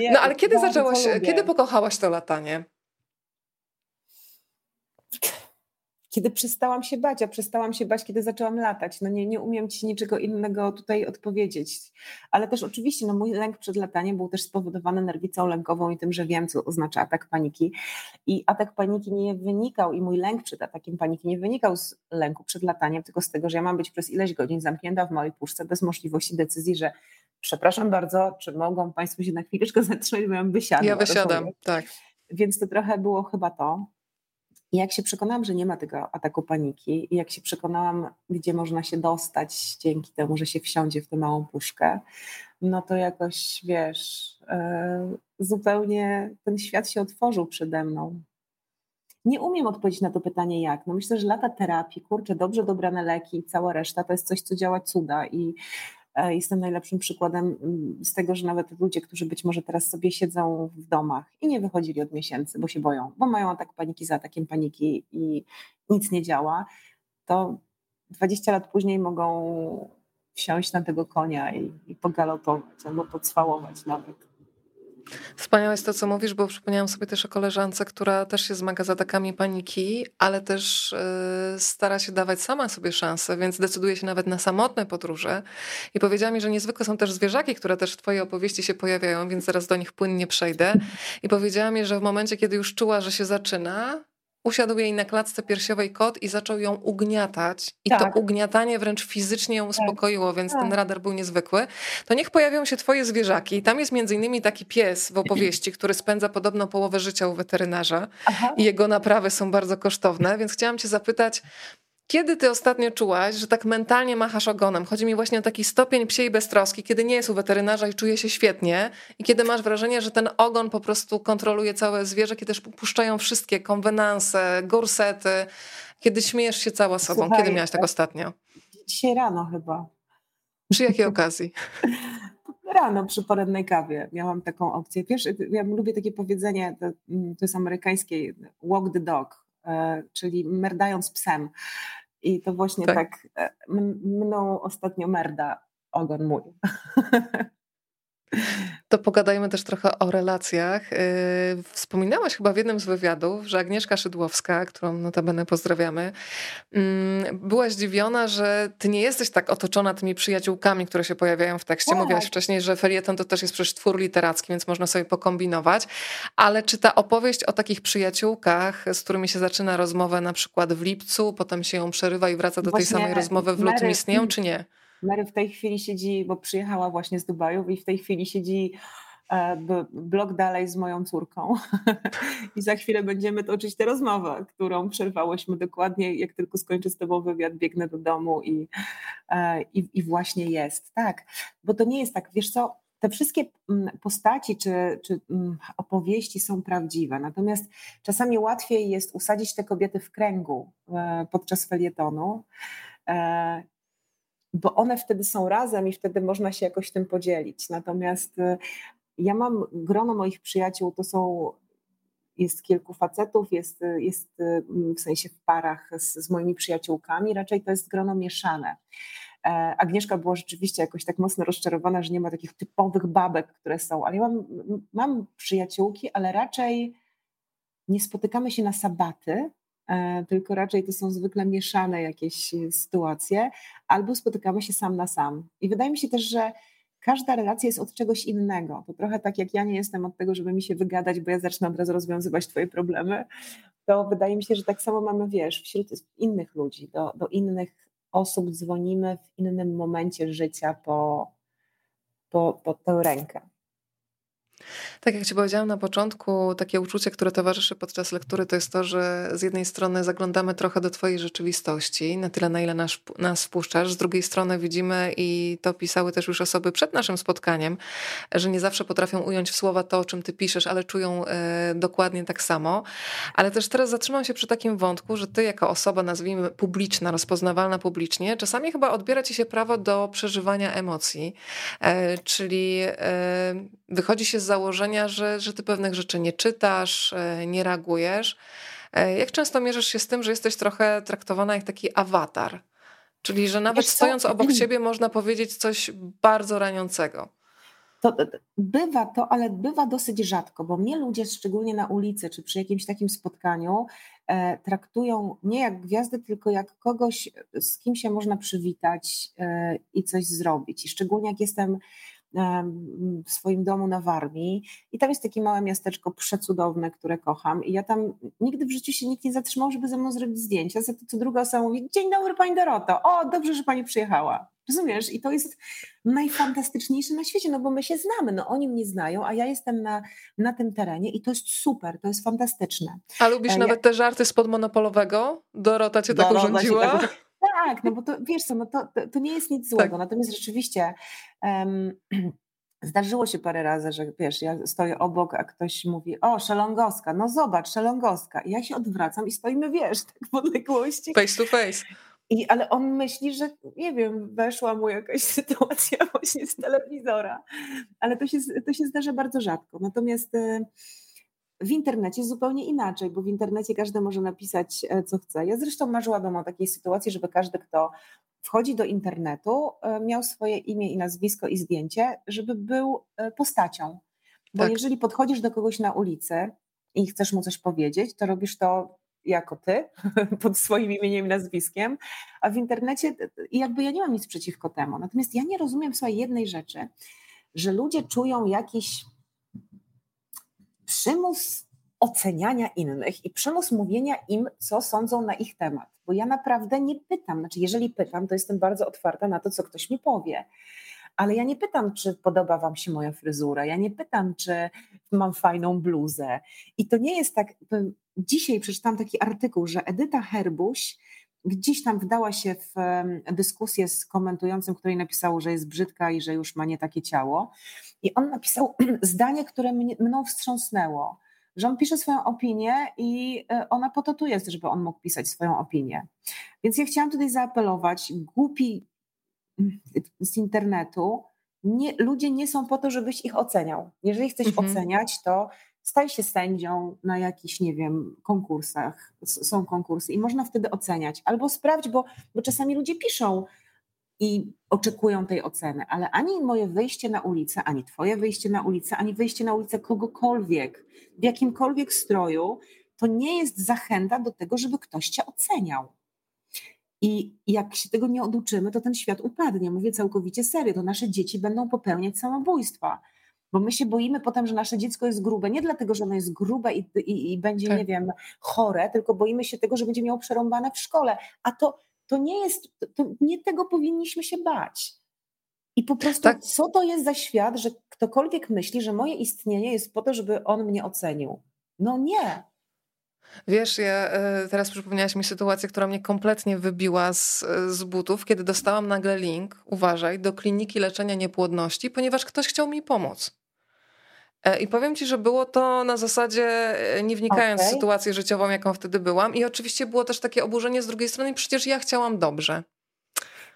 Nie, no ale kiedy zaczęłaś, kiedy pokochałaś to latanie? Kiedy przestałam się bać, a przestałam się bać, kiedy zaczęłam latać. No nie, nie umiem ci niczego innego tutaj odpowiedzieć. Ale też oczywiście no mój lęk przed lataniem był też spowodowany nerwicą lękową i tym, że wiem, co oznacza atak paniki. I atak paniki nie wynikał, i mój lęk przed atakiem paniki nie wynikał z lęku przed lataniem, tylko z tego, że ja mam być przez ileś godzin zamknięta w małej puszce bez możliwości decyzji, że przepraszam bardzo, czy mogą Państwo się na chwileczkę zatrzymać, bo ja bym wysiadła. Ja wysiadam, tak. Więc to trochę było chyba to. I jak się przekonałam, że nie ma tego ataku paniki, i jak się przekonałam, gdzie można się dostać dzięki temu, że się wsiądzie w tę małą puszkę, no to jakoś wiesz, yy, zupełnie ten świat się otworzył przede mną. Nie umiem odpowiedzieć na to pytanie jak. No myślę, że lata terapii, kurczę, dobrze dobrane leki i cała reszta to jest coś, co działa cuda i E, jestem najlepszym przykładem mm, z tego, że nawet ludzie, którzy być może teraz sobie siedzą w domach i nie wychodzili od miesięcy, bo się boją, bo mają atak paniki za atakiem paniki i nic nie działa, to 20 lat później mogą wsiąść na tego konia i, i pogalopować albo pocwałować nawet. Wspaniałe jest to, co mówisz, bo przypomniałam sobie też o koleżance, która też się zmaga z atakami paniki, ale też yy, stara się dawać sama sobie szansę, więc decyduje się nawet na samotne podróże. I powiedziała mi, że niezwykle są też zwierzaki, które też w twojej opowieści się pojawiają, więc zaraz do nich płynnie przejdę. I powiedziała mi, że w momencie, kiedy już czuła, że się zaczyna, usiadł jej na klatce piersiowej kot i zaczął ją ugniatać. I tak. to ugniatanie wręcz fizycznie ją tak. uspokoiło, więc tak. ten radar był niezwykły. To niech pojawią się twoje zwierzaki. I tam jest między innymi taki pies w opowieści, który spędza podobno połowę życia u weterynarza. Aha. I jego naprawy są bardzo kosztowne, więc chciałam cię zapytać, Kiedy ty ostatnio czułaś, że tak mentalnie machasz ogonem? Chodzi mi właśnie o taki stopień psiej beztroski, kiedy nie jest u weterynarza i czuje się świetnie i kiedy masz wrażenie, że ten ogon po prostu kontroluje całe zwierzę, kiedy też puszczają wszystkie konwenanse, gorsety, kiedy śmiejesz się cała sobą. Słuchaj, kiedy miałaś tak ostatnio? Dzisiaj rano chyba. Przy jakiej okazji? Rano przy porannej kawie miałam taką opcję. Wiesz, ja lubię takie powiedzenie, to, mm, to jest amerykańskie, walk the dog, e, czyli merdając psem. I to właśnie tak, tak e, mną ostatnio merda ogon mój. To pogadajmy też trochę o relacjach. Y, wspominałaś chyba w jednym z wywiadów, że Agnieszka Szydłowska, którą notabene pozdrawiamy, mm, była zdziwiona, że ty nie jesteś tak otoczona tymi przyjaciółkami, które się pojawiają w tekście. Tak. Mówiłaś wcześniej, że felieton to też jest przecież twór literacki, więc można sobie pokombinować. Ale czy ta opowieść o takich przyjaciółkach, z którymi się zaczyna rozmowę na przykład w lipcu, potem się ją przerywa i wraca do Właśnie tej samej rozmowy w lutym istnieją, czy nie? Mary w tej chwili siedzi, bo przyjechała właśnie z Dubaju i w tej chwili siedzi e, blok dalej z moją córką. I za chwilę będziemy toczyć tę rozmowę, którą przerwałyśmy dokładnie. Jak tylko skończę z tobą wywiad, biegnę do domu i, e, i, i właśnie jest. Tak, bo to nie jest tak, wiesz co, te wszystkie mm, postaci czy, czy mm, opowieści są prawdziwe, natomiast czasami łatwiej jest usadzić te kobiety w kręgu e, podczas felietonu bo one wtedy są razem i wtedy można się jakoś tym podzielić. Natomiast y, ja mam grono moich przyjaciół, to są jest kilku facetów, jest, jest y, w sensie w parach z, z moimi przyjaciółkami, raczej to jest grono mieszane. E, Agnieszka była rzeczywiście jakoś tak mocno rozczarowana, że nie ma takich typowych babek, które są, ale ja mam, mam przyjaciółki, ale raczej nie spotykamy się na sabaty, tylko raczej to są zwykle mieszane jakieś e, sytuacje, albo spotykamy się sam na sam. I wydaje mi się też, że każda relacja jest od czegoś innego. To trochę tak jak ja nie jestem od tego, żeby mi się wygadać, bo ja zacznę od razu rozwiązywać Twoje problemy, to wydaje mi się, że tak samo mamy, wiesz, wśród innych ludzi, do, do innych osób dzwonimy w innym momencie życia po, po, po tę rękę. Tak jak Ci powiedziałam na początku, takie uczucie, które towarzyszy podczas lektury, to jest to, że z jednej strony zaglądamy trochę do Twojej rzeczywistości, na tyle, na ile nas, nas wpuszczasz, z drugiej strony widzimy, i to pisały też już osoby przed naszym spotkaniem, że nie zawsze potrafią ująć w słowa to, o czym Ty piszesz, ale czują e, dokładnie tak samo. Ale też teraz zatrzymam się przy takim wątku, że Ty, jako osoba, nazwijmy publiczna, rozpoznawalna publicznie, czasami chyba odbiera Ci się prawo do przeżywania emocji, e, czyli e, wychodzi się z założenia, że, że ty pewnych rzeczy nie czytasz, e, nie reagujesz. E, jak często mierzysz się z tym, że jesteś trochę traktowana jak taki awatar? Czyli, że nawet stojąc obok siebie można powiedzieć coś bardzo raniącego. To, bywa to, ale bywa dosyć rzadko, bo mnie ludzie, szczególnie na ulicy czy przy jakimś takim spotkaniu, e, traktują nie jak gwiazdę, tylko jak kogoś, z kim się można przywitać e, i coś zrobić. I szczególnie jak jestem w swoim domu na Warmii i tam jest takie małe miasteczko przecudowne, które kocham i ja tam nigdy w życiu się nikt nie zatrzymał, żeby ze mną zrobić zdjęcia, za to co druga osoba mówi, dzień dobry Pani Doroto, o dobrze, że Pani przyjechała. Rozumiesz? I to jest najfantastyczniejsze na świecie, no bo my się znamy, no oni mnie znają, a ja jestem na, na tym terenie i to jest super, to jest fantastyczne. A lubisz e, ja... nawet te żarty spod monopolowego? Dorota cię tak urządziła? Tak, tak, no bo to wiesz co, no to, to, to nie jest nic złego, tak. natomiast rzeczywiście um, zdarzyło się parę razy, że wiesz, ja stoję obok, a ktoś mówi, o, szelongoska, no zobacz, szelongoska. I ja się odwracam i stoimy, wiesz, tak w odległości. Face to face. I, ale on myśli, że nie wiem, weszła mu jakaś sytuacja właśnie z telewizora. Ale to się, to się zdarza bardzo rzadko. Natomiast y, w internecie zupełnie inaczej, bo w internecie każdy może napisać, e, co chce. Ja zresztą marzyłabym o takiej sytuacji, żeby każdy, kto wchodzi do internetu, e, miał swoje imię i nazwisko i zdjęcie, żeby był e, postacią. Bo tak. jeżeli podchodzisz do kogoś na ulicy i chcesz mu coś powiedzieć, to robisz to jako ty, pod swoim imieniem i nazwiskiem, a w internecie, i jakby ja nie mam nic przeciwko temu. Natomiast ja nie rozumiem swojej jednej rzeczy, że ludzie czują jakiś przymus oceniania innych i przymus mówienia im, co sądzą na ich temat. Bo ja naprawdę nie pytam, znaczy jeżeli pytam, to jestem bardzo otwarta na to, co ktoś mi powie. Ale ja nie pytam, czy podoba Wam się moja fryzura, ja nie pytam, czy mam fajną bluzę. I to nie jest tak. Dzisiaj przeczytałam taki artykuł, że Edyta Herbuś gdzieś tam wdała się w dyskusję z komentującym, który napisał, że jest brzydka i że już ma nie takie ciało. I on napisał zdanie, które mnie, mną wstrząsnęło, że on pisze swoją opinię i e, ona po to tu jest, żeby on mógł pisać swoją opinię. Więc ja chciałam tutaj zaapelować, głupi z internetu, nie, ludzie nie są po to, żebyś ich oceniał. Jeżeli chcesz mhm. oceniać, to staj się sędzią na jakichś, nie wiem, konkursach. Są konkursy i można wtedy oceniać. Albo sprawdź, bo, bo czasami ludzie piszą i oczekują tej oceny, ale ani moje wyjście na ulicę, ani twoje wyjście na ulicę, ani wyjście na ulicę kogokolwiek, w jakimkolwiek stroju, to nie jest zachęta do tego, żeby ktoś cię oceniał. I jak się tego nie oduczymy, to ten świat upadnie. Mówię całkowicie serio, to nasze dzieci będą popełniać samobójstwa. Bo my się boimy potem, że nasze dziecko jest grube. Nie dlatego, że ono jest grube i, i, i będzie, tak. nie wiem, chore, tylko boimy się tego, że będzie miało przerąbane w szkole. A to, to nie jest, to nie tego powinniśmy się bać. I po prostu, tak. co to jest za świat, że ktokolwiek myśli, że moje istnienie jest po to, żeby on mnie ocenił? No nie. Wiesz, ja e, teraz przypomniałaś mi sytuację, która mnie kompletnie wybiła z, z butów, kiedy dostałam nagle link, uważaj, do kliniki leczenia niepłodności, ponieważ ktoś chciał mi pomóc. E, I powiem ci, że było to na zasadzie, e, nie wnikając okay. w sytuację życiową, jaką wtedy byłam. I oczywiście było też takie oburzenie z drugiej strony, przecież ja chciałam dobrze.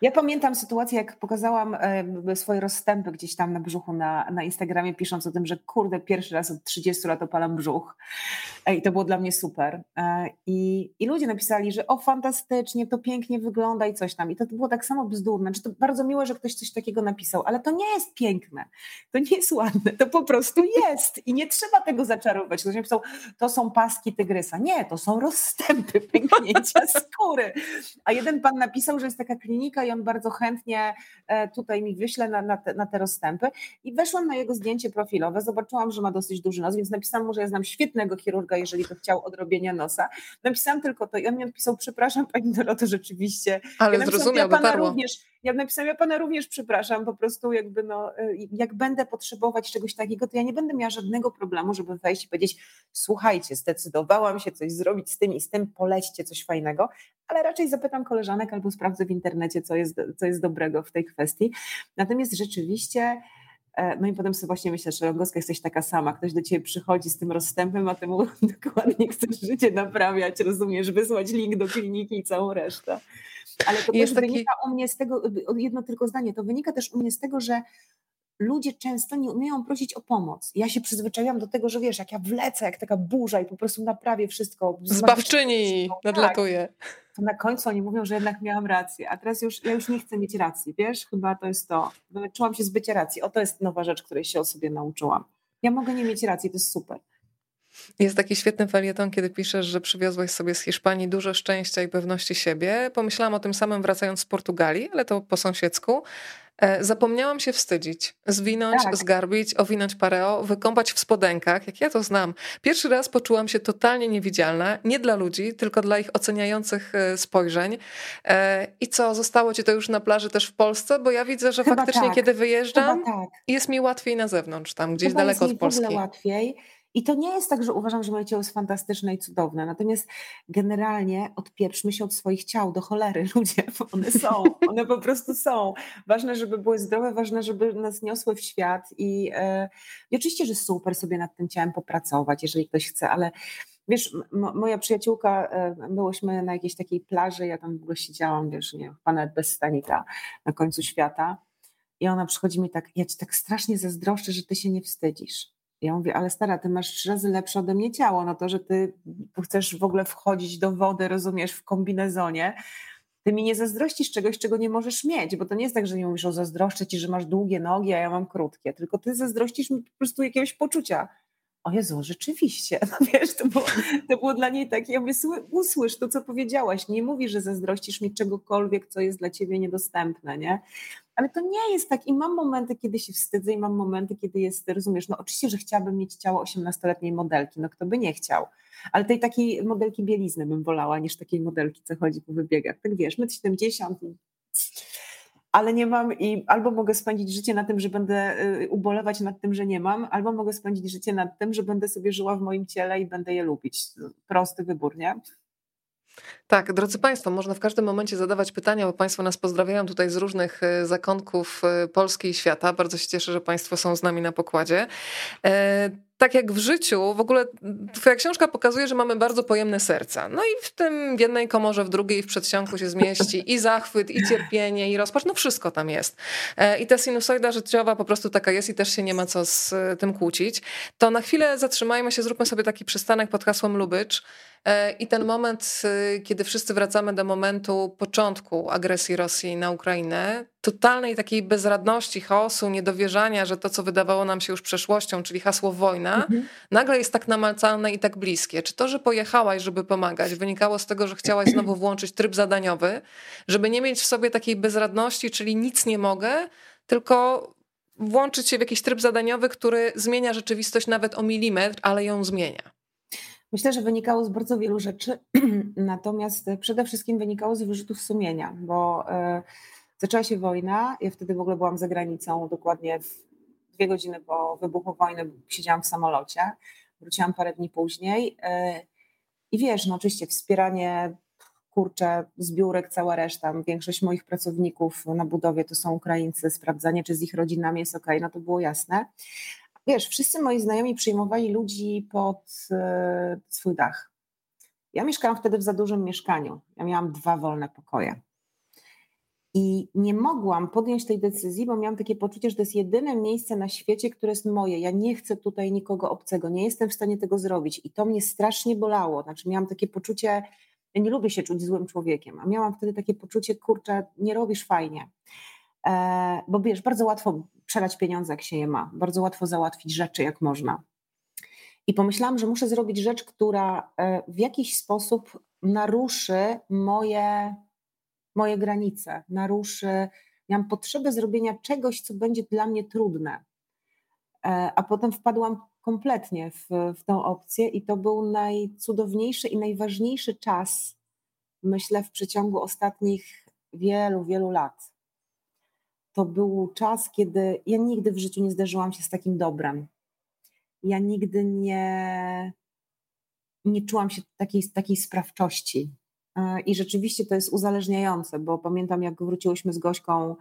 Ja pamiętam sytuację, jak pokazałam swoje rozstępy gdzieś tam na brzuchu na, na Instagramie, pisząc o tym, że kurde, pierwszy raz od 30 lat opalam brzuch. I to było dla mnie super. E, I, I ludzie napisali, że o fantastycznie, to pięknie wygląda i coś tam. I to było tak samo bzdurne. Czy to bardzo miłe, że ktoś coś takiego napisał, ale to nie jest piękne, to nie jest ładne, to po prostu jest. I nie trzeba tego zaczarować. Ktoś napisał, to są paski tygrysa. Nie, to są rozstępy pęknięcia skóry. A jeden pan napisał, że jest taka klinika i on bardzo chętnie e, tutaj mi wyśle na, na, te, na te rozstępy. I weszłam na jego zdjęcie profilowe, zobaczyłam, że ma dosyć duży nos, więc napisałam mu, że ja znam świetnego chirurga, jeżeli to chciał odrobienia nosa. Napisałam tylko to i on mi odpisał, przepraszam pani Doroto, rzeczywiście. Ale ja zrozumiał, ja pana również, ja napisałam, ja pana również przepraszam, po prostu jakby no, e, jak będę potrzebować czegoś takiego, to ja nie będę miała żadnego problemu, żeby wejść i powiedzieć, słuchajcie, zdecydowałam się coś zrobić z tym i z tym, polećcie coś fajnego, ale raczej zapytam koleżanek albo sprawdzę w internecie, co jest, co jest dobrego w tej kwestii. Natomiast rzeczywiście e, no i potem sobie właśnie myślę, że Rogowska jesteś taka sama. Ktoś do ciebie przychodzi z tym rozstępem, a ty mu dokładnie chcesz życie naprawiać, rozumiesz, wysłać link do kliniki i całą resztę. Ale to jest też taki... wynika u mnie z tego, jedno tylko zdanie, to wynika też u mnie z tego, że ludzie często nie umieją prosić o pomoc. Ja się przyzwyczaiłam do tego, że wiesz, jak ja wlecę, jak taka burza i po prostu naprawię wszystko. Zbawczyni tak. nadlatuje. Tak, to na końcu oni mówią, że jednak miałam rację, a teraz już ja już nie chcę mieć racji, wiesz, chyba to jest to. Czułam się z bycia racji. O, to jest nowa rzecz, której się o sobie nauczyłam. Ja mogę nie mieć racji, to jest super. Jest taki świetny felieton, kiedy piszesz, że przywiozłeś sobie z Hiszpanii dużo szczęścia i pewności siebie. Pomyślałam o tym samym wracając z Portugalii, ale to po sąsiedzku. E, zapomniałam się wstydzić, zwinąć, tak. zgarbić, owinąć pareo, wykąpać w spodenkach, jak ja to znam. Pierwszy raz poczułam się totalnie niewidzialna, nie dla ludzi, tylko dla ich oceniających e, spojrzeń. E, I co, zostało ci to już na plaży też w Polsce? Bo ja widzę, że Chyba faktycznie tak. kiedy wyjeżdżam, tak. jest mi łatwiej na zewnątrz, tam gdzieś Chyba daleko od Polski. W ogóle łatwiej. I to nie jest tak, że uważam, że moje ciało jest fantastyczne i cudowne. Natomiast generalnie odpieprzmy się od swoich ciał do cholery, ludzie. One są, one po prostu są. Ważne, żeby były zdrowe, ważne, żeby nas niosły w świat. I, yy, i oczywiście, że super sobie nad tym ciałem popracować, jeżeli ktoś chce, ale Wiesz, moja przyjaciółka, e, byłyśmy na jakiejś takiej plaży, ja tam w ogóle siedziałam, wiesz, nie, pana bez stanika na końcu świata i ona przychodzi mi tak, ja ci tak strasznie zazdroszczę, że ty się nie wstydzisz. Ja mówię, ale stara, ty masz trzy razy lepsze ode mnie ciało, no to, że ty chcesz w ogóle wchodzić do wody, rozumiesz, w kombinezonie, ty mi nie zazdrościsz czegoś, czego nie możesz mieć, bo to nie jest tak, że nie mówisz o zazdroszczę ci, że masz długie nogi, a ja mam krótkie, tylko ty zazdrościsz mi po prostu jakiegoś poczucia. O Jezu, rzeczywiście, no wiesz, to było, to było dla niej takie, ja mówię, usłysz to, co powiedziałaś, nie mówi, że zazdrościsz mi czegokolwiek, co jest dla ciebie niedostępne, nie? Ale to nie jest tak. I mam momenty, kiedy się wstydzę, i mam momenty, kiedy jest, rozumiesz, no oczywiście, że chciałabym mieć ciało 18-letniej modelki, no kto by nie chciał. Ale tej takiej modelki bielizny bym wolała, niż takiej modelki, co chodzi po wybiegach. Tak wiesz, my 70 ale nie mam i albo mogę spędzić życie na tym, że będę y, ubolewać nad tym, że nie mam, albo mogę spędzić życie nad tym, że będę sobie żyła w moim ciele i będę je lubić. Prosty wybór, nie? Tak, drodzy Państwo, można w każdym momencie zadawać pytania, bo Państwo nas pozdrawiają tutaj z różnych e, zakątków e, Polski i świata. Bardzo się cieszę, że Państwo są z nami na pokładzie. E, tak jak w życiu, w ogóle twoja książka pokazuje, że mamy bardzo pojemne serca. No i w tym w jednej komorze, w drugiej w przedsionku się zmieści i zachwyt, i cierpienie, i rozpacz, no wszystko tam jest. I ta sinusoida życiowa po prostu taka jest i też się nie ma co z tym kłócić. To na chwilę zatrzymajmy się, zróbmy sobie taki przystanek pod hasłem Lubycz. E, I ten moment, y, kiedy wszyscy wracamy do momentu początku agresji Rosji na Ukrainę, totalnej takiej bezradności, chaosu, niedowierzania, że to, co wydawało nam się już przeszłością, czyli hasło wojna, mhm. nagle jest tak namacalne i tak bliskie. Czy to, że pojechałaś, żeby pomagać, wynikało z tego, że chciałaś znowu włączyć tryb zadaniowy, żeby nie mieć w sobie takiej bezradności, czyli nic nie mogę, tylko włączyć się w jakiś tryb zadaniowy, który zmienia rzeczywistość nawet o milimetr, ale ją zmienia? Myślę, że wynikało z bardzo wielu rzeczy, natomiast przede wszystkim wynikało z wyrzutów sumienia, bo e, zaczęła się wojna. Ja wtedy w ogóle byłam za granicą, dokładnie dwie godziny po wybuchu wojny siedziałam w samolocie. Wróciłam parę dni później. E, I wiesz, no oczywiście wspieranie, kurczę, zbiórek, cała reszta. Większość moich pracowników na budowie to są Ukraińcy, sprawdzanie, czy z ich rodzinami jest ok, no to było jasne wiesz, wszyscy moi znajomi przyjmowali ludzi pod e, swój dach. Ja mieszkałam wtedy w za dużym mieszkaniu. Ja miałam dwa wolne pokoje. I nie mogłam podjąć tej decyzji, bo miałam takie poczucie, że to jest jedyne miejsce na świecie, które jest moje. Ja nie chcę tutaj nikogo obcego, nie jestem w stanie tego zrobić. I to mnie strasznie bolało. Znaczy, miałam takie poczucie, ja nie lubię się czuć złym człowiekiem, a miałam wtedy takie poczucie, kurczę, nie robisz fajnie. E, bo wiesz, bardzo łatwo przelać pieniądze, jak się je ma, bardzo łatwo załatwić rzeczy, jak można. I pomyślałam, że muszę zrobić rzecz, która e, w jakiś sposób naruszy moje, moje granice, naruszy. Miałam potrzebę zrobienia czegoś, co będzie dla mnie trudne. E, a potem wpadłam kompletnie w, w tę opcję, i to był najcudowniejszy i najważniejszy czas, myślę, w przeciągu ostatnich wielu, wielu lat to był czas, kiedy ja nigdy w życiu nie zderzyłam się z takim dobrem. Ja nigdy nie, nie czułam się takiej, takiej sprawczości. E, I rzeczywiście to jest uzależniające, bo pamiętam, jak wróciłyśmy z Gośką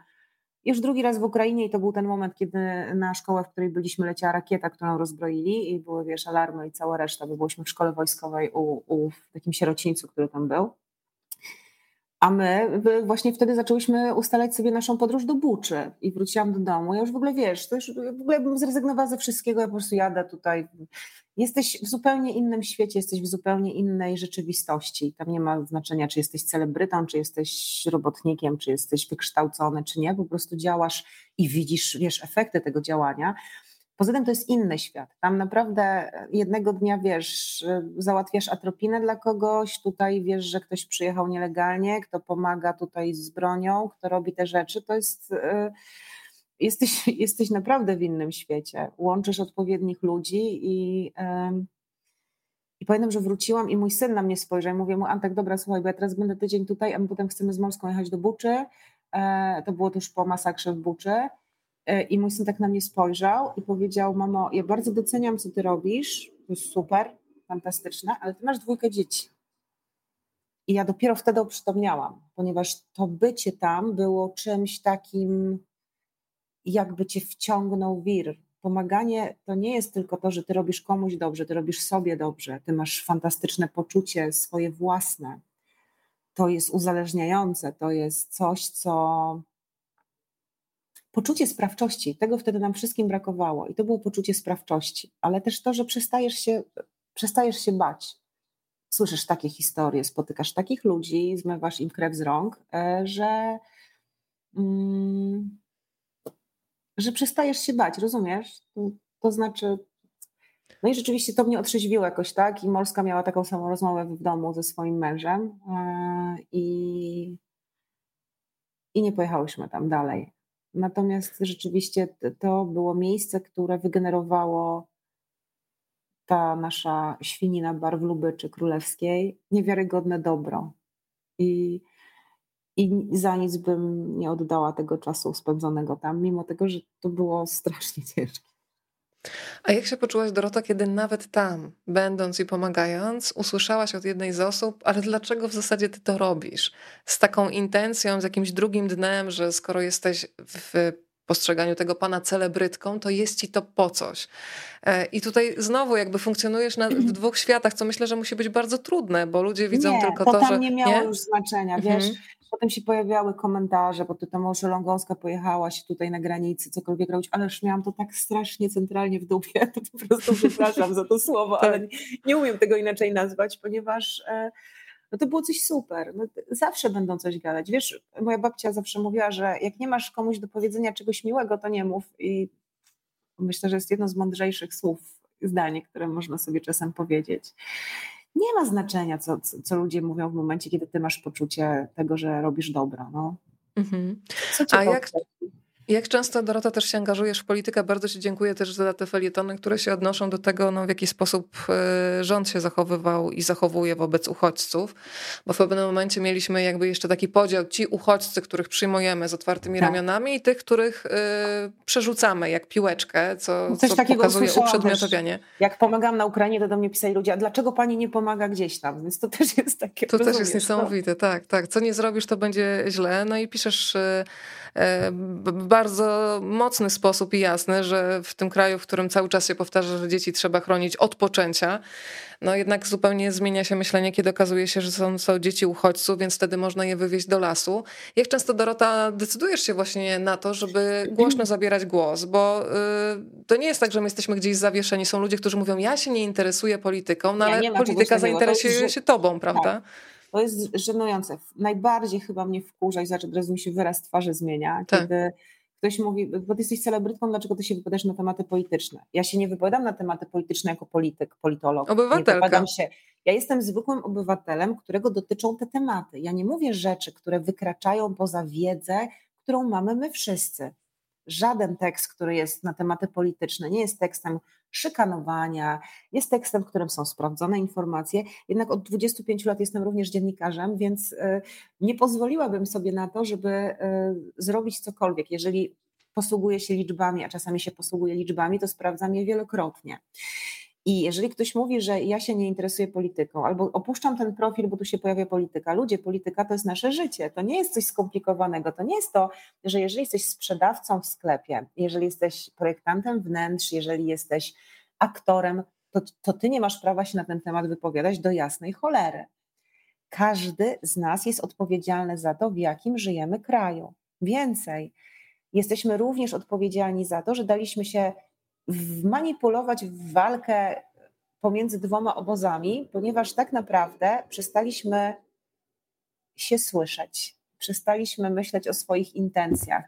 już drugi raz w Ukrainie i to był ten moment, kiedy na szkołę, w której byliśmy, leciała rakieta, którą rozbroili i były, wiesz, alarmy i cała reszta, bo byliśmy w szkole wojskowej u, u w takim sierocińcu, który tam był. A my właśnie wtedy zaczęłyśmy ustalać sobie naszą podróż do Buczy i wróciłam do domu. Ja już w ogóle wiesz, to już w ogóle bym zrezygnowała ze wszystkiego, ja po prostu jadę tutaj. Jesteś w zupełnie innym świecie, jesteś w zupełnie innej rzeczywistości. Tam nie ma znaczenia, czy jesteś celebrytą, czy jesteś robotnikiem, czy jesteś wykształcony, czy nie. Po prostu działasz i widzisz, wiesz, efekty tego działania. Poza tym to jest inny świat. Tam naprawdę jednego dnia wiesz, załatwiasz atropinę dla kogoś, tutaj wiesz, że ktoś przyjechał nielegalnie, kto pomaga tutaj z bronią, kto robi te rzeczy. To jest. Y, jesteś, jesteś naprawdę w innym świecie. Łączysz odpowiednich ludzi i. I pamiętam, że wróciłam i mój syn na mnie spojrzał i mówię mu, Antek, dobra, słuchaj, bo ja teraz będę tydzień tutaj, a my potem chcemy z Morską jechać do Buczy. E, to było tuż po masakrze w Buczy. E, I mój syn tak na mnie spojrzał i powiedział: Mamo, ja bardzo doceniam, co ty robisz, to jest super, fantastyczne, ale ty masz dwójkę dzieci. I ja dopiero wtedy oprzytomniałam, ponieważ to bycie tam było czymś takim, jakby cię wciągnął wir. Pomaganie to nie jest tylko to, że ty robisz komuś dobrze, ty robisz sobie dobrze, ty masz fantastyczne poczucie swoje własne. To jest uzależniające, to jest coś, co poczucie sprawczości, tego wtedy nam wszystkim brakowało i to było poczucie sprawczości, ale też to, że przestajesz się, przestajesz się bać. Słyszysz takie historie, spotykasz takich ludzi, zmywasz im krew z rąk, e, że, mm, że przestajesz się bać, rozumiesz? To, znaczy, no i rzeczywiście to mnie otrzeźwiło jakoś tak i Molska miała taką samą rozmowę w domu ze swoim mężem e, i, i nie pojechałyśmy tam dalej. Natomiast rzeczywiście to było miejsce, które wygenerowało ta nasza świnina bar w Lubyczy Królewskiej, niewiarygodne dobro. I, I za nic bym nie oddała tego czasu spędzonego tam, mimo tego, że to było strasznie ciężkie. A jak się poczułaś, Dorota, kiedy nawet tam, będąc i pomagając, usłyszałaś od jednej z osób, ale dlaczego w zasadzie ty to robisz? Z taką intencją, z jakimś drugim dnem, że skoro jesteś w postrzeganiu tego pana celebrytką, to jest ci to po coś. E, I tutaj znowu jakby funkcjonujesz na, w dwóch światach, co myślę, że musi być bardzo trudne, bo ludzie widzą nie, tylko to, to, tam że... nie miało nie? już znaczenia, wiesz. Mhm. Potem się pojawiały komentarze, bo ty tam może Longowska pojechała się tutaj na granicy, cokolwiek robić, ale już miałam to tak strasznie centralnie w dupie, to po prostu przepraszam za to słowo, ale nie, nie umiem tego inaczej nazwać, ponieważ... E, no to było coś super. No, zawsze będą coś gadać. Wiesz, moja babcia zawsze mówiła, że jak nie masz komuś do powiedzenia czegoś miłego, to nie mów. I myślę, że jest jedno z mądrzejszych słów, zdanie, które można sobie czasem powiedzieć. Nie ma znaczenia, co, co, co ludzie mówią w momencie, kiedy ty masz poczucie tego, że robisz dobro. No. Mhm. A jak, jak często, Dorota, też się angażujesz w politykę? Bardzo Ci dziękuję też za te felietony, które się odnoszą do tego, no, w jaki sposób e, rząd się zachowywał i zachowuje wobec uchodźców, bo w pewnym momencie mieliśmy jakby jeszcze taki podział, ci uchodźcy, których przyjmujemy z otwartymi tak. ramionami i tych, których y, przerzucamy jak piłeczkę, co, Coś co pokazuje uprzedmiotowienie. Jak pomagam na Ukrainie, to do mnie pisali ludzie, a dlaczego pani nie pomaga gdzieś tam? Więc to też jest takie, To też jest niesamowite, no? tak, tak. Co nie zrobisz, to będzie źle. No i piszesz... Y, bardzo mocny sposób i jasny, że w tym kraju, w którym cały czas się powtarza, że dzieci trzeba chronić od poczęcia, no jednak zupełnie zmienia się myślenie, kiedy okazuje się, że są, są dzieci uchodźców, więc wtedy można je wywieźć do lasu. Jak często, Dorota, decydujesz się właśnie na to, żeby głośno zabierać głos? Bo y, to nie jest tak, że my jesteśmy gdzieś zawieszeni. Są ludzie, którzy mówią, ja się nie interesuję polityką, no ale polityka zainteresuje się tobą, prawda? Tak. To jest żenujące. Najbardziej chyba mnie wkurza i zaraz od razu mi się wyraz twarzy zmienia, tak. kiedy ktoś mówi, bo ty jesteś celebrytką, dlaczego ty się wypowiadasz na tematy polityczne? Ja się nie wypowiadam na tematy polityczne jako polityk, politolog. Obywatelka. się. Ja jestem zwykłym obywatelem, którego dotyczą te tematy. Ja nie mówię rzeczy, które wykraczają poza wiedzę, którą mamy my wszyscy. Żaden tekst, który jest na tematy polityczne, nie jest tekstem szykanowania, jest tekstem, w którym są sprawdzone informacje. Jednak od 25 lat jestem również dziennikarzem, więc e, nie pozwoliłabym sobie na to, żeby e, zrobić cokolwiek. Jeżeli posługuję się liczbami, a czasami się posługuję liczbami, to sprawdzam je wielokrotnie. I jeżeli ktoś mówi, że ja się nie interesuję polityką, albo opuszczam ten profil, bo tu się pojawia polityka. Ludzie, polityka to jest nasze życie. To nie jest coś skomplikowanego. To nie jest to, że jeżeli jesteś sprzedawcą w sklepie, jeżeli jesteś projektantem wnętrz, jeżeli jesteś aktorem, to, to ty nie masz prawa się na ten temat wypowiadać do jasnej cholery. Każdy z nas jest odpowiedzialny za to, w jakim żyjemy kraju. Więcej, jesteśmy również odpowiedzialni za to, że daliśmy się wmanipulować w walkę pomiędzy dwoma obozami, ponieważ tak naprawdę przestaliśmy się słyszeć, przestaliśmy myśleć o swoich intencjach.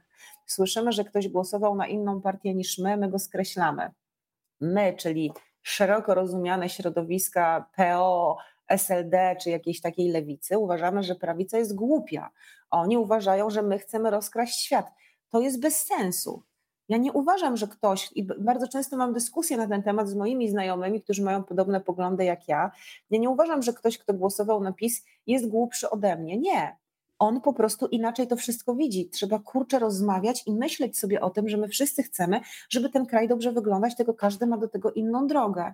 Słyszymy, że ktoś głosował na inną partię niż my, my go skreślamy. My, czyli szeroko rozumiane środowiska PO, SLD czy jakiejś takiej lewicy, uważamy, że prawica jest głupia. Oni uważają, że my chcemy rozkraść świat. To jest bez sensu. Ja nie uważam, że ktoś, i bardzo często mam dyskusję na ten temat z moimi znajomymi, którzy mają podobne poglądy jak ja. Ja nie uważam, że ktoś, kto głosował na PiS, jest głupszy ode mnie. Nie. On po prostu inaczej to wszystko widzi. Trzeba kurczę rozmawiać i myśleć sobie o tym, że my wszyscy chcemy, żeby ten kraj dobrze wyglądać, tylko każdy ma do tego inną drogę.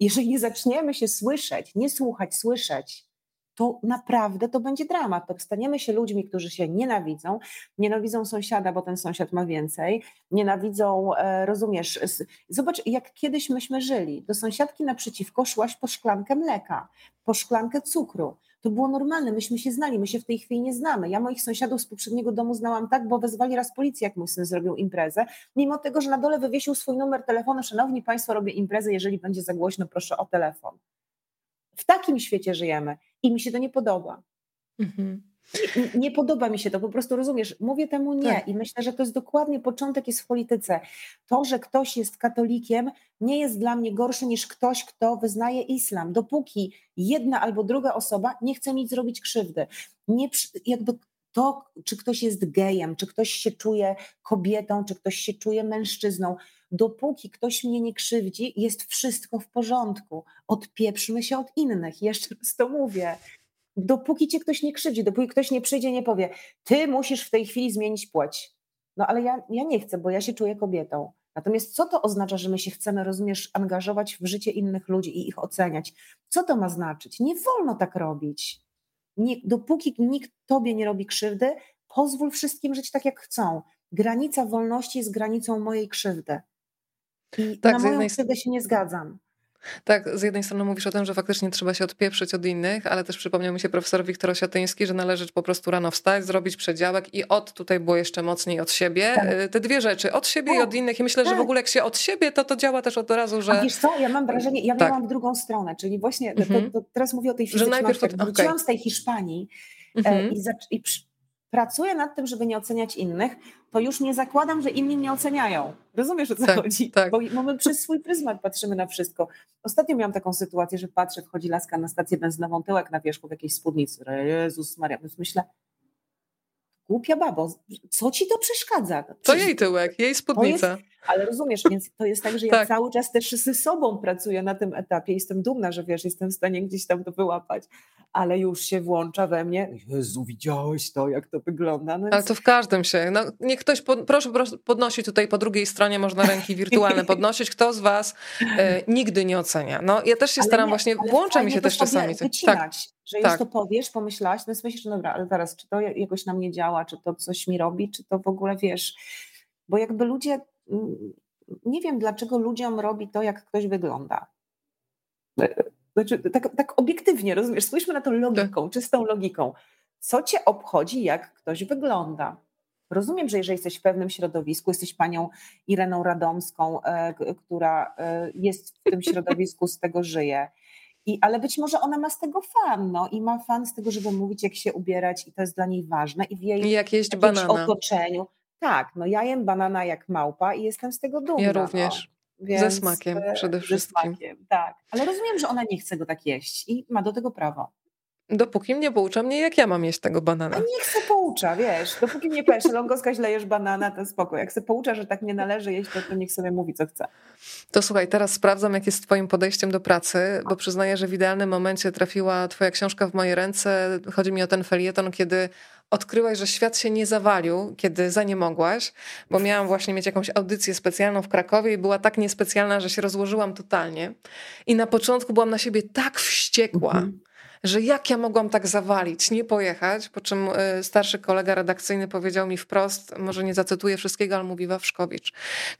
Jeżeli nie zaczniemy się słyszeć, nie słuchać, słyszeć, to naprawdę to będzie dramat. To staniemy się ludźmi, którzy się nienawidzą, nienawidzą sąsiada, bo ten sąsiad ma więcej, nienawidzą, e, rozumiesz, zobacz jak kiedyś myśmy żyli. Do sąsiadki naprzeciwko szłaś po szklankę mleka, po szklankę cukru. To było normalne, myśmy się znali, my się w tej chwili nie znamy. Ja moich sąsiadów z poprzedniego domu znałam tak, bo wezwali raz policję, jak mój syn zrobił imprezę, mimo tego, że na dole wywiesił swój numer telefonu, szanowni państwo, robię imprezę, jeżeli będzie za głośno, proszę o telefon. W takim świecie żyjemy i mi się to nie podoba. Mhm. Nie, nie, podoba mi się to, po prostu rozumiesz, mówię temu nie tak. i myślę, że to jest dokładnie początek jest w polityce. To, że ktoś jest katolikiem, nie jest dla mnie gorszy niż ktoś, kto wyznaje islam, dopóki jedna albo druga osoba nie chce mi zrobić krzywdy. Nie, jakby to, czy ktoś jest gejem, czy ktoś się czuje kobietą, czy ktoś się czuje mężczyzną, dopóki ktoś mnie nie krzywdzi, jest wszystko w porządku. Odpieprzmy się od innych, jeszcze raz to mówię. Dopóki cię ktoś nie krzywdzi, dopóki ktoś nie przyjdzie, nie powie, ty musisz w tej chwili zmienić płeć. No ale ja, ja nie chcę, bo ja się czuję kobietą. Natomiast co to oznacza, że my się chcemy, rozumiesz, angażować w życie innych ludzi i ich oceniać? Co to ma znaczyć? Nie wolno tak robić. Nie, dopóki nikt tobie nie robi krzywdy, pozwól wszystkim żyć tak, jak chcą. Granica wolności jest granicą mojej krzywdy. I tak, na moją krzywdę się nie zgadzam. Tak, z jednej strony mówisz o tym, że faktycznie trzeba się odpieprzyć od innych, ale też przypomniał mi się profesor Wiktor Osiatyński, że należy po prostu rano wstać, zrobić przedziałek i od tutaj było jeszcze mocniej od siebie. Tak. Y, te dwie rzeczy, od siebie tak. i od innych. I myślę, tak. że w ogóle jak się od siebie, to to działa też od razu, że... A wiesz co, ja mam wrażenie, ja tak. miałam w drugą stronę, czyli właśnie, mhm. to, to teraz mówię o tej fizyczności. Że najpierw to, Wróciłam okay. z tej Hiszpanii e, mhm. i, i pracuję nad tym, żeby nie oceniać innych, to już nie zakładam, że inni mnie oceniają. Rozumiesz o co tak, chodzi? Tak. Bo my przez swój pryzmat patrzymy na wszystko. Ostatnio miałam taką sytuację, że patrzę, wchodzi laska na stację benzynową, tyłek na wierzchu w jakiejś spódnicy. Jezus Maria, więc myślę, głupia babo, co ci to przeszkadza? To jej tyłek, jej spódnica. Jest, ale rozumiesz, więc to jest tak, że ja tak. cały czas też ze sobą pracuję na tym etapie. Jestem dumna, że wiesz, jestem w stanie gdzieś tam to wyłapać ale już się włącza we mnie. Jezu, widziałeś to, jak to wygląda. No ale to w każdym się. No, niech ktoś, pod, proszę, podnosi tutaj po drugiej stronie, można ręki wirtualne podnosić. Kto z was e, nigdy nie ocenia? No ja też się ale staram nie, właśnie, włącza mi się też czasami. Wycinać, tak, że tak. już to powiesz, pomyślałaś, no myślisz, że dobra, ale teraz, czy to jakoś na mnie działa, czy to coś mi robi, czy to w ogóle wiesz, bo jakby ludzie, nie wiem dlaczego ludziom robi to, jak ktoś wygląda. Znaczy, tak, tak obiektywnie, rozumiesz? Spójrzmy na to logiką, tak. czystą logiką. Co cię obchodzi, jak ktoś wygląda? Rozumiem, że jeżeli jesteś w pewnym środowisku, jesteś panią Ireną Radomską, e, która e, jest w tym środowisku, z tego żyje. I, ale być może ona ma z tego fan, no, i ma fan z tego, żeby mówić, jak się ubierać, i to jest dla niej ważne. I w jej I jak otoczeniu. Tak, no ja jem banana jak małpa i jestem z tego dumna. Ja również. Więc, ze smakiem e, przede wszystkim. Ze smakiem, tak. Ale rozumiem, że ona nie chce go tak jeść i ma do tego prawo. Dopóki mnie poucza mnie, jak ja mam jeść tego banana. A niech se poucza, wiesz. Dopóki mnie powiesz, Longoska źle jesz banana, to spoko. Jak se poucza, że tak nie należy jeść, to, to niech sobie mówi, co chce. To słuchaj, teraz sprawdzam, jak jest twoim podejściem do pracy, bo przyznaję, że w idealnym momencie trafiła twoja książka w moje ręce. Chodzi mi o ten felieton, kiedy odkryłaś, że świat się nie zawalił, kiedy zaniemogłaś, bo miałam właśnie mieć jakąś audycję specjalną w Krakowie i była tak niespecjalna, że się rozłożyłam totalnie. I na początku byłam na siebie tak wściekła, mhm. że jak ja mogłam tak zawalić, nie pojechać, po czym y, starszy kolega redakcyjny powiedział mi wprost, może nie zacytuję wszystkiego, ale mówi Wawrzkowicz,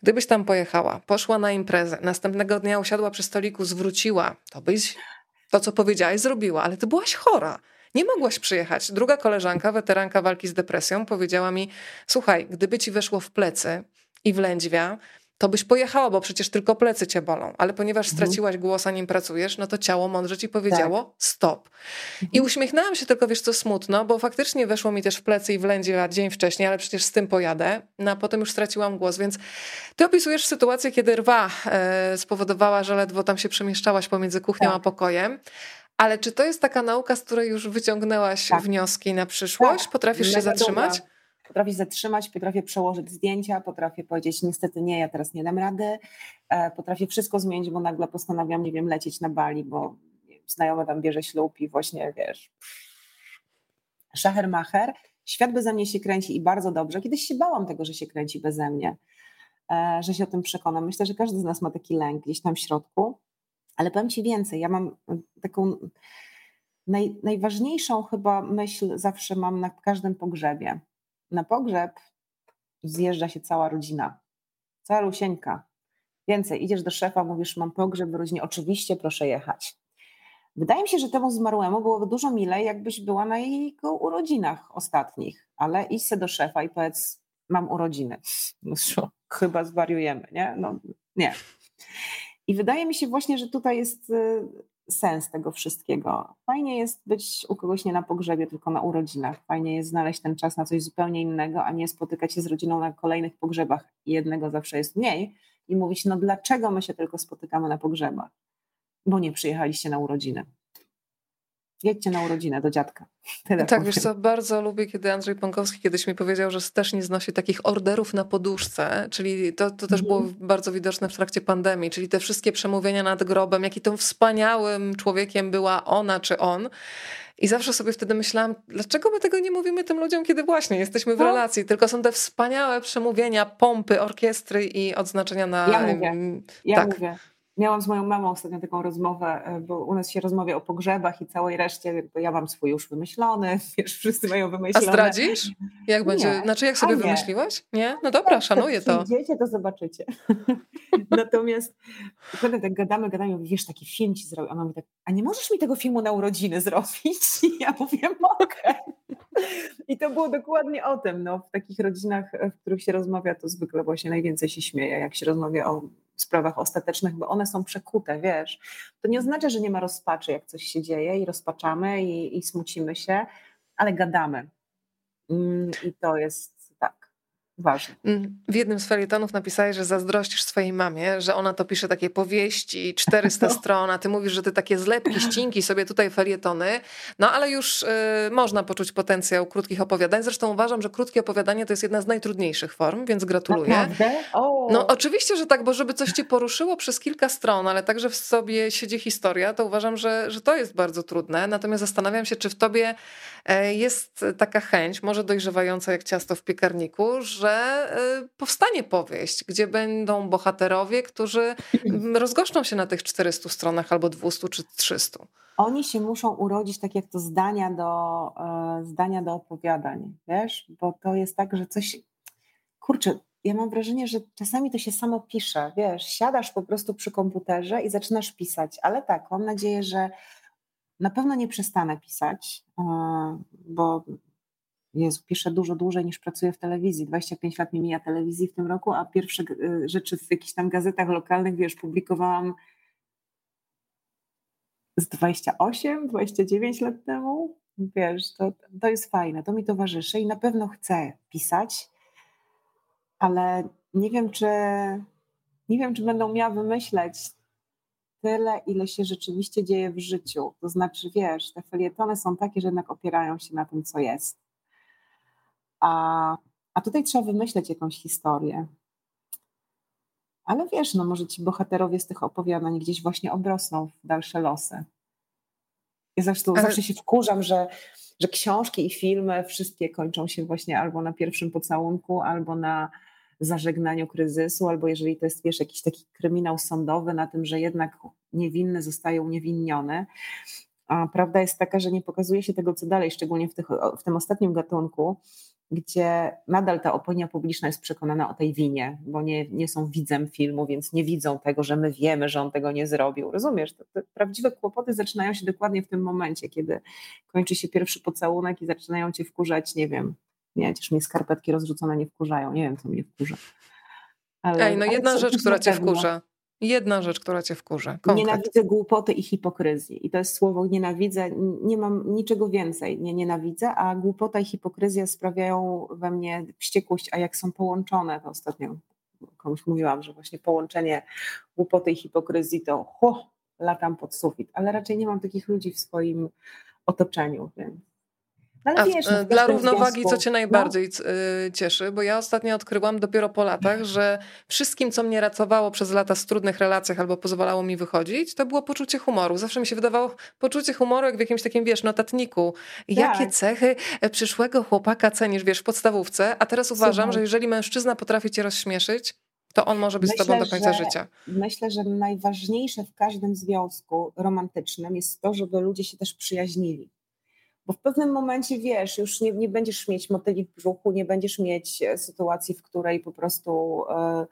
gdybyś tam pojechała, poszła na imprezę, następnego dnia usiadła przy stoliku, zwróciła, to byś to, co powiedziałaś, zrobiła, ale ty byłaś chora. Nie mogłaś przyjechać. Druga koleżanka, weteranka walki z depresją, powiedziała mi: Słuchaj, gdyby ci weszło w plecy i w lędźwia, to byś pojechała, bo przecież tylko plecy cię bolą. Ale ponieważ mhm. straciłaś głos, a nim pracujesz, no to ciało mądrze ci powiedziało tak. stop. I mhm. uśmiechnęłam się tylko, wiesz co, smutno, bo faktycznie weszło mi też w plecy i w lędźwia dzień wcześniej, ale przecież z tym pojadę. No a potem już straciłam głos, więc ty opisujesz sytuację, kiedy rwa e, spowodowała, że ledwo tam się przemieszczałaś pomiędzy kuchnią tak. a pokojem. Ale czy to jest taka nauka, z której już wyciągnęłaś tak. wnioski na przyszłość? Tak. Potrafisz się zatrzymać? Dobra. Potrafię zatrzymać, potrafię przełożyć zdjęcia, potrafię powiedzieć niestety nie, ja teraz nie dam rady. E, potrafię wszystko zmienić, bo nagle postanawiam, nie wiem, lecieć na Bali, bo znajomy tam bierze ślub i właśnie, wiesz, szachermacher. Świat beze mnie się kręci i bardzo dobrze. Kiedyś się bałam tego, że się kręci beze mnie, e, że się o tym przekonam. Myślę, że każdy z nas ma taki lęk gdzieś tam w środku. Ale powiem Ci więcej, ja mam taką naj, najważniejszą chyba myśl zawsze mam na każdym pogrzebie. Na pogrzeb zjeżdża się cała rodzina, cała Lusieńka. Więcej, idziesz do szefa, mówisz, mam pogrzeb w rodzinie, oczywiście proszę jechać. Wydaje mi się, że temu zmarłemu byłoby dużo milej, jakbyś była na jego urodzinach ostatnich, ale idź se do szefa i powiedz, mam urodziny. No, chyba zwariujemy, nie? No, nie. I wydaje mi się właśnie, że tutaj jest y, sens tego wszystkiego. Fajnie jest być u kogoś nie na pogrzebie, tylko na urodzinach. Fajnie jest znaleźć ten czas na coś zupełnie innego, a nie spotykać się z rodziną na kolejnych pogrzebach. Jednego zawsze jest mniej i mówić, no dlaczego my się tylko spotykamy na pogrzebach? Bo nie przyjechaliście na urodziny jedźcie na urodzinę do dziadka. Tyle tak, powiem. wiesz co, bardzo lubię, kiedy Andrzej Pąkowski kiedyś mi powiedział, że też nie znosi takich orderów na poduszce, czyli to, to też mm. było mhm. bardzo widoczne w trakcie pandemii, czyli te wszystkie przemówienia nad grobem, jaki tą wspaniałym człowiekiem była ona czy on. I zawsze sobie wtedy myślałam, dlaczego my tego nie mówimy tym ludziom, kiedy właśnie jesteśmy w no. relacji, tylko są te wspaniałe przemówienia, pompy, orkiestry i odznaczenia na... Ja mówię, ja tak. mówię. Miałam z moją mamą ostatnio taką rozmowę, e, bo u nas się rozmawia o pogrzebach i całej reszcie, bo ja mam swój już wymyślony, wiesz, wszyscy mają wymyślone. A zdradzisz? Jak będzie? Nie. Znaczy, jak sobie wymyśliłaś? Nie? No dobra, tak, szanuję to. Jak przyjdziecie, to zobaczycie. Natomiast wtedy tak gadamy, gadamy, wiesz, taki film ci zrobił. A mamy tak, a nie możesz mi tego filmu na urodziny zrobić? I ja mówię, mogę. I to było dokładnie o tym. No, w takich rodzinach, w których się rozmawia, to zwykle właśnie najwięcej się śmieje, jak się rozmawia o sprawach ostatecznych, bo one są przekute, wiesz. To nie oznacza, że nie ma rozpaczy, jak coś się dzieje i rozpaczamy i, i smucimy się, ale gadamy. Mm, I to jest ważne. Mm, w jednym z felietonów napisałeś, że zazdrościsz swojej mamie, że ona to pisze takie powieści, 400 no. stron, a ty mówisz, że ty takie zlepki, ścinki sobie tutaj felietony, no ale już y, można poczuć potencjał krótkich opowiadań. Zresztą uważam, że krótkie opowiadanie to jest jedna z najtrudniejszych form, więc gratuluję. Naprawdę? No oczywiście, że tak, bo żeby coś cię poruszyło przez kilka stron, ale także w sobie siedzi historia, to uważam, że, że to jest bardzo trudne. Natomiast zastanawiam się, czy w tobie e, jest taka chęć, może dojrzewająca jak ciasto w piekarniku, że y, powstanie powieść, gdzie będą bohaterowie, którzy rozgoszczą się na tych 400 stronach albo 200 czy 300. Oni się muszą urodzić tak jak to zdania do, e, zdania do opowiadań, wiesz? Bo to jest tak, że coś, kurczę, ja mam wrażenie, że czasami to się samo pisze, wiesz, siadasz po prostu przy komputerze i zaczynasz pisać, ale tak, mam nadzieję, że na pewno nie przestanę pisać, e, bo Jezu, piszę dużo dłużej niż pracuję w telewizji. 25 lat mi mija telewizji w tym roku, a pierwsze y, rzeczy w jakichś tam gazetach lokalnych, wiesz, publikowałam z 28, 29 lat temu. Wiesz, to, to jest fajne, to mi towarzyszy i na pewno chcę pisać, ale nie wiem, czy nie wiem, czy będą miała wymyśleć tyle, ile się rzeczywiście dzieje w życiu. To znaczy, wiesz, te felietony są takie, że jednak opierają się na tym, co jest. A, a tutaj trzeba wymyśleć jakąś historię. Ale wiesz, no może ci bohaterowie z tych opowiadań gdzieś właśnie obrosną w dalsze losy. Ja zresztą Ale... zawsze się wkurzam, że, że książki i filmy wszystkie kończą się właśnie albo na pierwszym pocałunku, albo na zażegnaniu kryzysu, albo jeżeli to jest, wiesz, jakiś taki kryminał sądowy na tym, że jednak niewinny zostaje uniewinniony. A prawda jest taka, że nie pokazuje się tego, co dalej, szczególnie w, tych, w tym ostatnim gatunku, gdzie nadal ta opinia publiczna jest przekonana o tej winie, bo nie, nie są widzem filmu, więc nie widzą tego, że my wiemy, że on tego nie zrobił. Rozumiesz? Te, te prawdziwe kłopoty zaczynają się dokładnie w tym momencie, kiedy kończy się pierwszy pocałunek i zaczynają cię wkurzać, nie wiem, nie, chociaż mnie skarpetki rozrzucone nie wkurzają, nie wiem, co mnie wkurza. Ale, Ej, no jedna rzecz, która cię wkurza. Jedna rzecz, która cię wkurza. Konkret. Nienawidzę głupoty i hipokryzji. I to jest słowo nienawidzę. Nie mam niczego więcej. Nie nienawidzę, a głupota i hipokryzja sprawiają we mnie wściekłość, a jak są połączone, to ostatnio komuś mówiłam, że właśnie połączenie głupoty i hipokryzji to ho, latam pod sufit. Ale raczej nie mam takich ludzi w swoim otoczeniu, więc no, ale wiesz, no, dla równowagi, związku. co cię no. najbardziej no. cieszy? Bo ja ostatnio odkryłam dopiero po latach, że wszystkim, co mnie ratowało przez lata z trudnych relacjach albo pozwalało mi wychodzić, to było poczucie humoru. Zawsze mi się wydawało poczucie humoru jak w jakimś takim, wiesz, notatniku. Jakie tak. cechy e, przyszłego chłopaka cenisz, wiesz, w podstawówce? A teraz uważam, Słuchaj. że jeżeli mężczyzna potrafi cię rozśmieszyć, to on może być myślę, z tobą do końca że, życia. Myślę, że najważniejsze w każdym związku romantycznym jest to, żeby ludzie się też przyjaźnili. Bo w pewnym momencie wiesz, już nie, nie będziesz mieć motyli w brzuchu, nie będziesz mieć e, sytuacji, w której po prostu. E,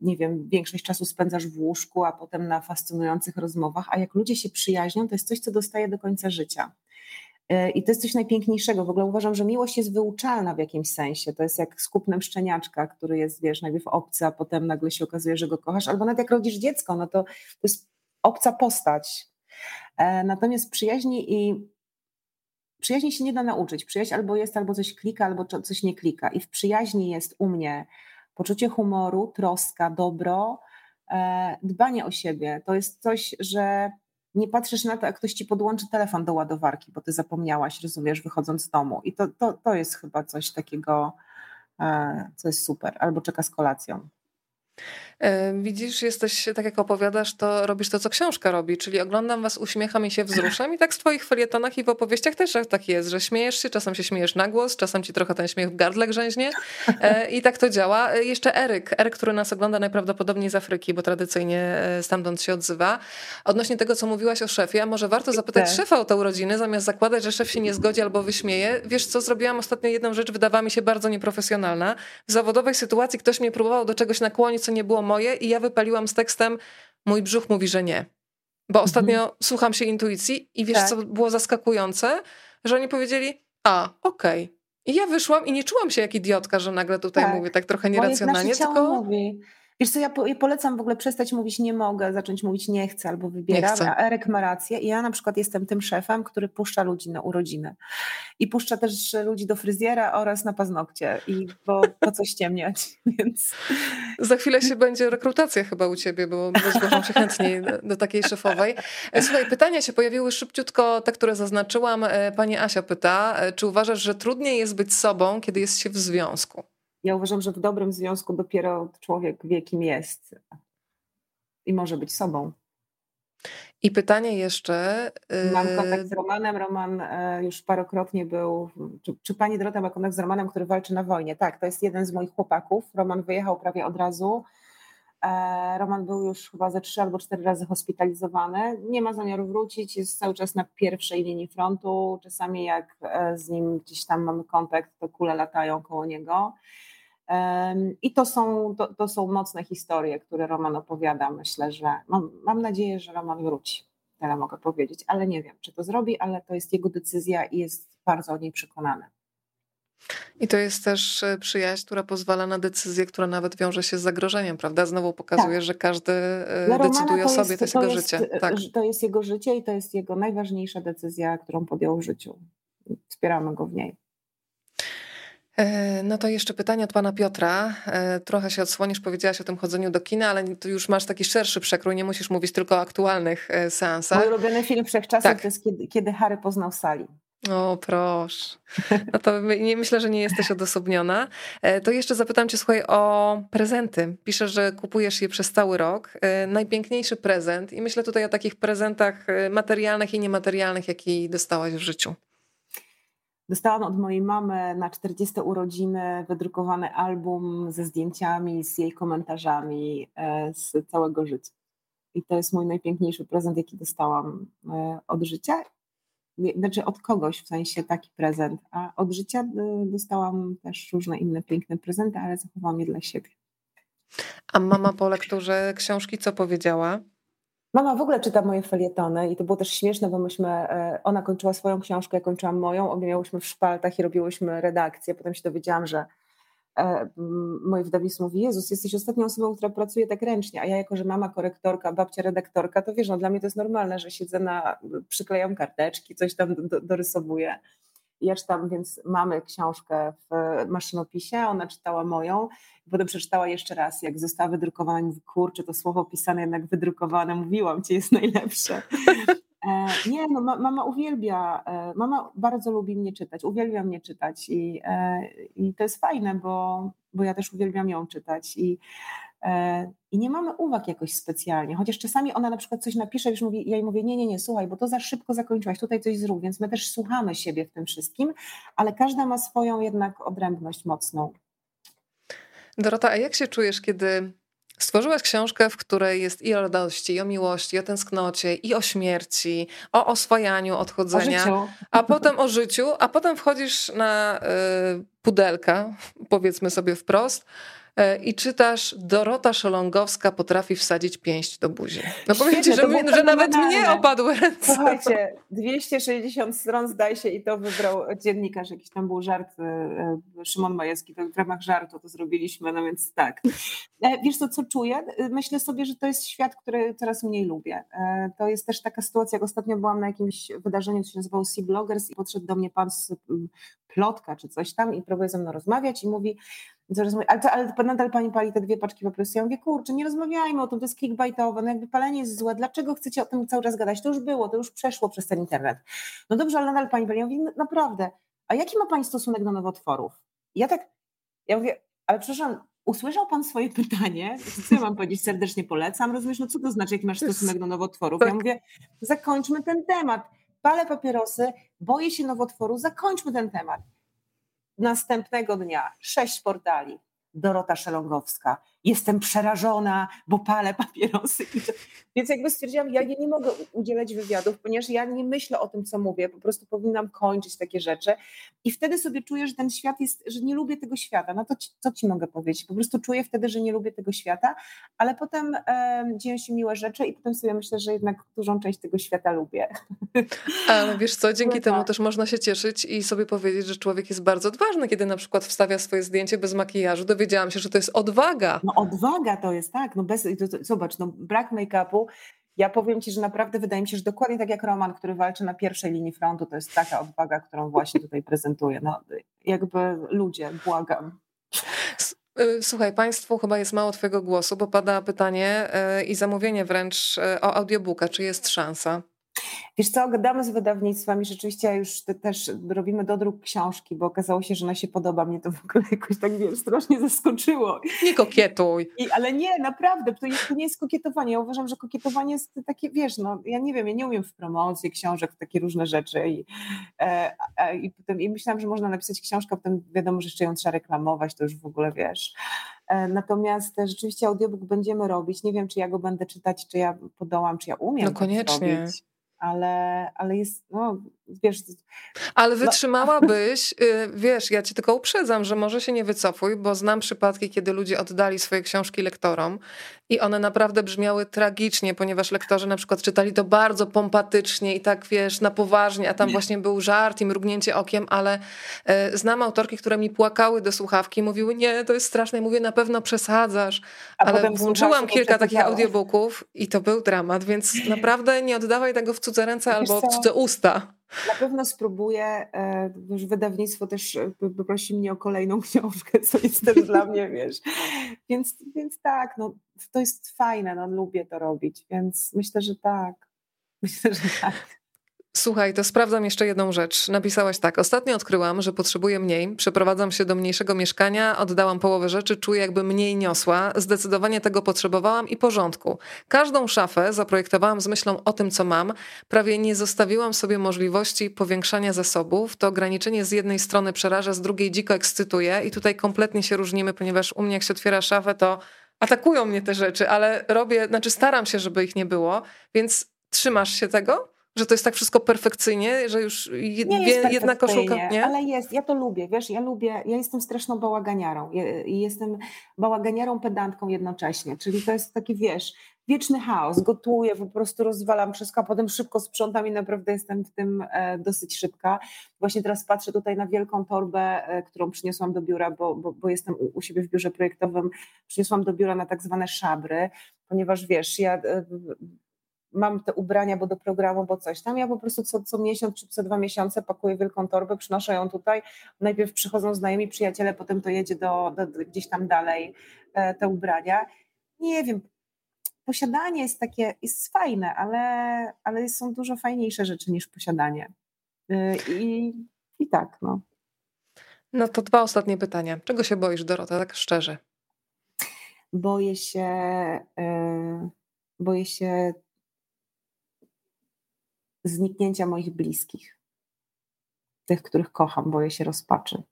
nie wiem, większość czasu spędzasz w łóżku, a potem na fascynujących rozmowach, a jak ludzie się przyjaźnią, to jest coś, co dostaje do końca życia. E, I to jest coś najpiękniejszego. W ogóle uważam, że miłość jest wyuczalna w jakimś sensie. To jest jak z kupnem szczeniaczka, który jest, wiesz, najpierw obcy, a potem nagle się okazuje, że go kochasz. Albo nawet jak rodzisz dziecko, no to to jest obca postać. Natomiast przyjaźni i przyjaźni się nie da nauczyć. Przyjaźń albo jest, albo coś klika, albo coś nie klika. I w przyjaźni jest u mnie poczucie humoru, troska, dobro, e, dbanie o siebie. To jest coś, że nie patrzysz na to, jak ktoś ci podłączy telefon do ładowarki, bo ty zapomniałaś, rozumiesz, wychodząc z domu. I to, to, to jest chyba coś takiego, e, co jest super. Albo czeka z kolacją. E, widzisz, jesteś, tak jak opowiadasz, to robisz to, co książka robi, czyli oglądam was, uśmiecham i się wzruszam i tak w twoich felietonach i w opowieściach też tak jest, że śmiejesz się, czasem się śmiejesz na głos, czasem ci trochę ten śmiech w gardle grzęźnie e, i tak to działa. E, jeszcze Eryk, Eryk, który nas ogląda najprawdopodobniej z Afryki, bo tradycyjnie stamtąd się odzywa. Odnośnie tego, co mówiłaś o szefie, może warto zapytać szefa o te urodziny, zamiast zakładać, że szef się nie zgodzi albo wyśmieje. Wiesz co, zrobiłam ostatnio jedną rzecz, wydawała mi się bardzo nieprofesjonalna. W zawodowej sytuacji ktoś mnie próbował do czegoś nakłonić, co nie było moje i ja wypaliłam z tekstem mój brzuch mówi, że nie. Bo ostatnio mhm. słucham się intuicji i wiesz, tak. co było zaskakujące? Że oni powiedzieli, a, okej. Okay. I ja wyszłam i nie czułam się jak idiotka, że nagle tutaj tak. mówię tak trochę nieracjonalnie, tylko... Mówi. Wiesz co, ja, po, ja, polecam w ogóle przestać mówić nie mogę, zacząć mówić nie chcę albo wybieram, chcę. a Erek ma rację i ja na przykład jestem tym szefem, który puszcza ludzi na urodziny i puszcza też ludzi do fryzjera oraz na paznokcie i bo po co ściemniać, więc... Za chwilę się będzie rekrutacja chyba u ciebie, bo, bo zgłaszam się chętniej do, do takiej szefowej. E, słuchaj, pytania się pojawiły szybciutko, te, które zaznaczyłam. E, pani Asia pyta, e, czy uważasz, że trudniej jest być sobą, kiedy jest się w związku? Ja uważam, że w dobrym związku dopiero człowiek wie, kim jest i może być sobą. I pytanie jeszcze. Mam kontakt z Romanem. Roman e, już parokrotnie był. Czy, czy pani Dorota ma kontakt z Romanem, który walczy na wojnie? Tak, to jest jeden z moich chłopaków. Roman wyjechał prawie od razu. E, Roman był już chyba ze trzy albo cztery razy hospitalizowany. Nie ma zamiaru wrócić, jest cały czas na pierwszej linii frontu. Czasami jak e, z nim gdzieś tam mamy kontakt, to kule latają koło niego. I to są, to, to, są mocne historie, które Roman opowiada. Myślę, że mam, mam nadzieję, że Roman wróci. Tyle mogę powiedzieć, ale nie wiem, czy to zrobi, ale to jest jego decyzja i jest bardzo o niej przekonany. I to jest też e, przyjaźń, która pozwala na decyzję, która nawet wiąże się z zagrożeniem, prawda? Znowu pokazuje, tak. że każdy e, Dla decyduje o sobie, to jest, to jego jest, życie. Tak. To jest jego życie i to jest jego najważniejsza decyzja, którą podjął w życiu. Wspieramy go w niej. E, no to jeszcze pytanie od pana Piotra. E, trochę się odsłonisz, powiedziałaś o tym chodzeniu do kina, ale tu już masz taki szerszy przekrój, nie musisz mówić tylko o aktualnych e, seansach. Mój ulubiony film wszechczasów tak. to jest kiedy, kiedy Harry poznał Sally. O, proszę. No to nie, myślę, że nie jesteś odosobniona. To jeszcze zapytam cię, słuchaj, o prezenty. Piszesz, że kupujesz je przez cały rok. Najpiękniejszy prezent i myślę tutaj o takich prezentach materialnych i niematerialnych, jaki dostałaś w życiu. Dostałam od mojej mamy na 40 urodziny wydrukowany album ze zdjęciami, z jej komentarzami e, z całego życia. I to jest mój najpiękniejszy prezent, jaki dostałam e, od życia. Znaczy od kogoś w sensie taki prezent, a od życia e, dostałam też różne inne piękne prezenty, ale zachowałam je dla siebie. A mama po lekturze książki co powiedziała? Mama w ogóle czyta moje felietony i to było też śmieszne, bo myśmy, e, ona kończyła swoją książkę, ja kończyłam moją, obie miałyśmy w szpaltach i robiłyśmy redakcję. Potem się dowiedziałam, że e, moje wydawnictwo mówi, Jezus, jesteś ostatnią osobą, która pracuje tak ręcznie, a ja jako, że mama korektorka, babcia redaktorka, to wiesz, no dla mnie to jest normalne, że siedzę na, przyklejam karteczki, coś tam dorysowuję. Ja czytam więc mamy książkę w maszynopisie, ona czytała moją i potem przeczytała jeszcze raz, jak została wydrukowana, mówi, kurczę, to słowo pisane jednak wydrukowane, mówiłam ci, jest najlepsze. E, nie, no mama uwielbia, e, mama bardzo lubi mnie czytać, uwielbia mnie czytać i, e, i to jest fajne, bo, bo ja też uwielbiam ją czytać i I nie mamy uwag jakoś specjalnie, chociaż czasami ona na przykład coś napisze, już mówi, ja jej mówię, nie, nie, nie, słuchaj, bo to za szybko zakończyłaś, tutaj coś zrób, więc my też słuchamy siebie w tym wszystkim, ale każda ma swoją jednak odrębność mocną. Dorota, a jak się czujesz, kiedy Stworzyłaś książkę, w której jest i o radości, i o miłości, i o tęsknocie, i o śmierci, o oswajaniu odchodzenia, a potem o życiu, a potem wchodzisz na y, pudelka, powiedzmy sobie wprost, i czytasz Dorota Szolongowska potrafi wsadzić pięść do buzi. No powiem ci, że, mi, że nawet mnie opadły ręce. Słuchajcie, 260 stron zdaje się i to wybrał dziennikarz, jakiś tam był żart, e, e, Szymon Majewski, to w ramach żartu to zrobiliśmy, no więc tak. Wiesz co, co czuję? Myślę sobie, że to jest świat, który coraz mniej lubię. To jest też taka sytuacja, jak ostatnio byłam na jakimś wydarzeniu, co się nazywało Sea Bloggers i podszedł do mnie pan z plotka czy coś tam i próbuje ze mną rozmawiać i mówi, ale, to, ale nadal pani pali te dwie paczki papierosów. Ja mówię, kurczę, nie rozmawiajmy o tym, to jest clickbaitowe, no jakby palenie jest złe, dlaczego chcecie o tym cały czas gadać? To już było, to już przeszło przez ten internet. No dobrze, ale nadal pani pali. Ja mówię, no, naprawdę, a jaki ma pani stosunek do nowotworów? Ja tak, ja mówię, ale przepraszam, usłyszał Pan swoje pytanie, co ja mam powiedzieć, serdecznie polecam, rozumiesz, no co to znaczy, jaki masz stosunek do nowotworów? Ja tak. mówię, zakończmy ten temat, palę papierosy, boję się nowotworu, zakończmy ten temat. Następnego dnia sześć portali, Dorota Szelongowska. Jestem przerażona, bo palę papierosy. Więc jakby stwierdziłam, ja nie, mogę udzielać wywiadów, ponieważ ja nie myślę o tym, co mówię, po prostu powinnam kończyć takie rzeczy. I wtedy sobie czuję, że ten świat jest, że nie lubię tego świata. No to ci, co ci mogę powiedzieć? Po prostu czuję wtedy, że nie lubię tego świata, ale potem e, dzieją się miłe rzeczy i potem sobie myślę, że jednak dużą część tego świata lubię. Ale wiesz co, dzięki temu też można się cieszyć i sobie powiedzieć, że człowiek jest bardzo odważny, kiedy na przykład wstawia swoje zdjęcie bez makijażu. Dowiedziałam się, że to jest odwaga. No odwaga to jest, tak. No bez, zobacz, no brak make-upu. Ja powiem Ci, że naprawdę wydaje mi się, że dokładnie tak jak Roman, który walczy na pierwszej linii frontu, to jest taka odwaga, którą właśnie tutaj prezentuję. No jakby ludzie, błagam. Y, słuchaj, Państwu chyba jest mało Twojego głosu, bo pada pytanie y, i zamówienie wręcz y, o audiobooka. Czy jest szansa? Wiesz co, gadamy z wydawnictwami, rzeczywiście już też robimy dodruk książki, bo okazało się, że ona się podoba. Mnie to w ogóle jakoś tak, wiesz, strasznie zaskoczyło. Nie kokietuj. I, ale nie, naprawdę, to, to nie jest kokietowanie. Ja uważam, że kokietowanie jest takie, wiesz, no ja nie wiem, ja nie umiem w promocji książek, takie różne rzeczy i, e, e, i, potem, i myślałam, że można napisać książkę, potem wiadomo, że jeszcze ją trzeba reklamować, to już w ogóle, wiesz. E, natomiast rzeczywiście audiobook będziemy robić. Nie wiem, czy ja go będę czytać, czy ja podołam, czy ja umiem. No koniecznie. Robić ale, ale jest, no wiesz. Ale no, wytrzymałabyś, no. wiesz, ja cię tylko uprzedzam, że może się nie wycofuj, bo znam przypadki, kiedy ludzie oddali swoje książki lektorom i one naprawdę brzmiały tragicznie, ponieważ lektorzy na przykład czytali to bardzo pompatycznie i tak, wiesz, na poważnie, a tam właśnie był żart i mrugnięcie okiem, ale e, znam autorki, które mi płakały do słuchawki, mówiły, nie, to jest straszne, mówię, na pewno przesadzasz, a ale włączyłam kilka takich audiobooków i to był dramat, więc naprawdę nie oddawaj tego w cudze ręce albo w cudze usta. Na pewno spróbuję, e, już wydawnictwo też e, poprosi mnie o kolejną książkę, co jest też dla mnie, wiesz. Więc, więc tak, no, to jest fajne, no, lubię to robić, więc myślę, że tak. Myślę, że tak. Słuchaj, to sprawdzam jeszcze jedną rzecz. Napisałaś tak. Ostatnio odkryłam, że potrzebuję mniej. Przeprowadzam się do mniejszego mieszkania, oddałam połowę rzeczy, czuję jakby mniej niosła. Zdecydowanie tego potrzebowałam i porządku. Każdą szafę zaprojektowałam z myślą o tym, co mam. Prawie nie zostawiłam sobie możliwości powiększania zasobów. To ograniczenie z jednej strony przeraża, z drugiej dziko ekscytuje i tutaj kompletnie się różnimy, ponieważ u mnie jak się otwiera szafę, to atakują mnie te rzeczy, ale robię, znaczy staram się, żeby ich nie było, więc trzymasz się tego? Że to jest tak wszystko perfekcyjnie, że już nie jedna koszulka, nie? Ale jest, ja to lubię, wiesz, ja lubię, ja jestem straszną bałaganiarą i jestem bałaganiarą pedantką jednocześnie, czyli to jest taki, wiesz, wieczny chaos, gotuję, po prostu rozwalam wszystko, a potem szybko sprzątam i naprawdę jestem w tym e, dosyć szybka. Właśnie teraz patrzę tutaj na wielką torbę, e, którą przyniosłam do biura, bo, bo, bo jestem u siebie w biurze projektowym, przyniosłam do biura na tak zwane szabry, ponieważ wiesz, ja e, mam te ubrania, bo do programu, bo coś tam. Ja po prostu co, co miesiąc czy co dwa miesiące pakuję wielką torbę, przynoszę ją tutaj. Najpierw przychodzą znajomi, przyjaciele, potem to jedzie do, do, do gdzieś tam dalej e, te ubrania. Nie wiem, posiadanie jest takie, jest fajne, ale, ale są dużo fajniejsze rzeczy niż posiadanie. E, I, i tak, no. No to dwa ostatnie pytania. Czego się boisz, Dorota, tak szczerze? Boję się, yy, boję się zniknięcia moich bliskich. Tych, których kocham, boję się rozpaczy.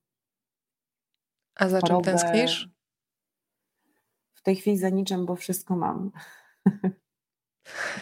A za czym tęsknisz? W tej chwili za niczym, bo wszystko mam.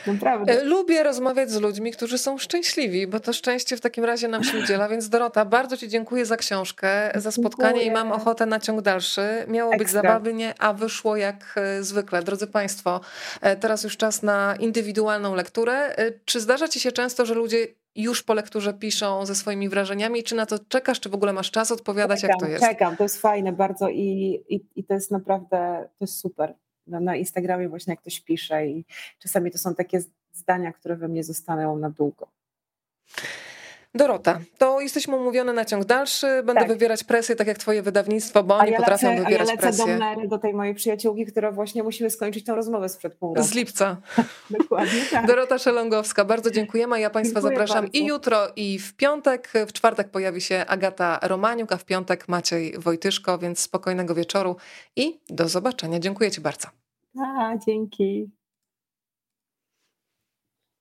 Naprawdę. E, lubię rozmawiać z ludźmi, którzy są szczęśliwi, bo to szczęście w takim razie nam się udziela. Więc Dorota, bardzo Ci dziękuję za książkę, za spotkanie dziękuję. i mam ochotę na ciąg dalszy. Miało Ekstra. być zabawnie, a wyszło jak e, zwykle. Drodzy Państwo, e, teraz już czas na indywidualną lekturę. Czy zdarza Ci się często, że ludzie już po lekturze piszą ze swoimi wrażeniami? Czy na to czekasz, czy w ogóle masz czas odpowiadać, czekam, jak to jest? Czekam, to jest fajne bardzo i, i, i to jest naprawdę, to jest super na, Instagramie właśnie jak ktoś pisze i czasami to są takie zdania, które we mnie zostaną na długo. Dorota, to jesteśmy umówione na ciąg dalszy. Będę tak. wywierać presję, tak jak twoje wydawnictwo, bo oni ja potrafią lecę, wywierać a ja lecę presję. do do tej mojej przyjaciółki, która właśnie musimy skończyć tę rozmowę sprzed pół roku. Z lipca. Dokładnie tak. Dorota Szelongowska, bardzo dziękujemy. Ja Państwa Dziękuję zapraszam bardzo. i jutro, i w piątek. W czwartek pojawi się Agata Romaniuk, a w piątek Maciej Wojtyszko, więc spokojnego wieczoru i do zobaczenia. Dziękuję Ci bardzo. A, dzięki.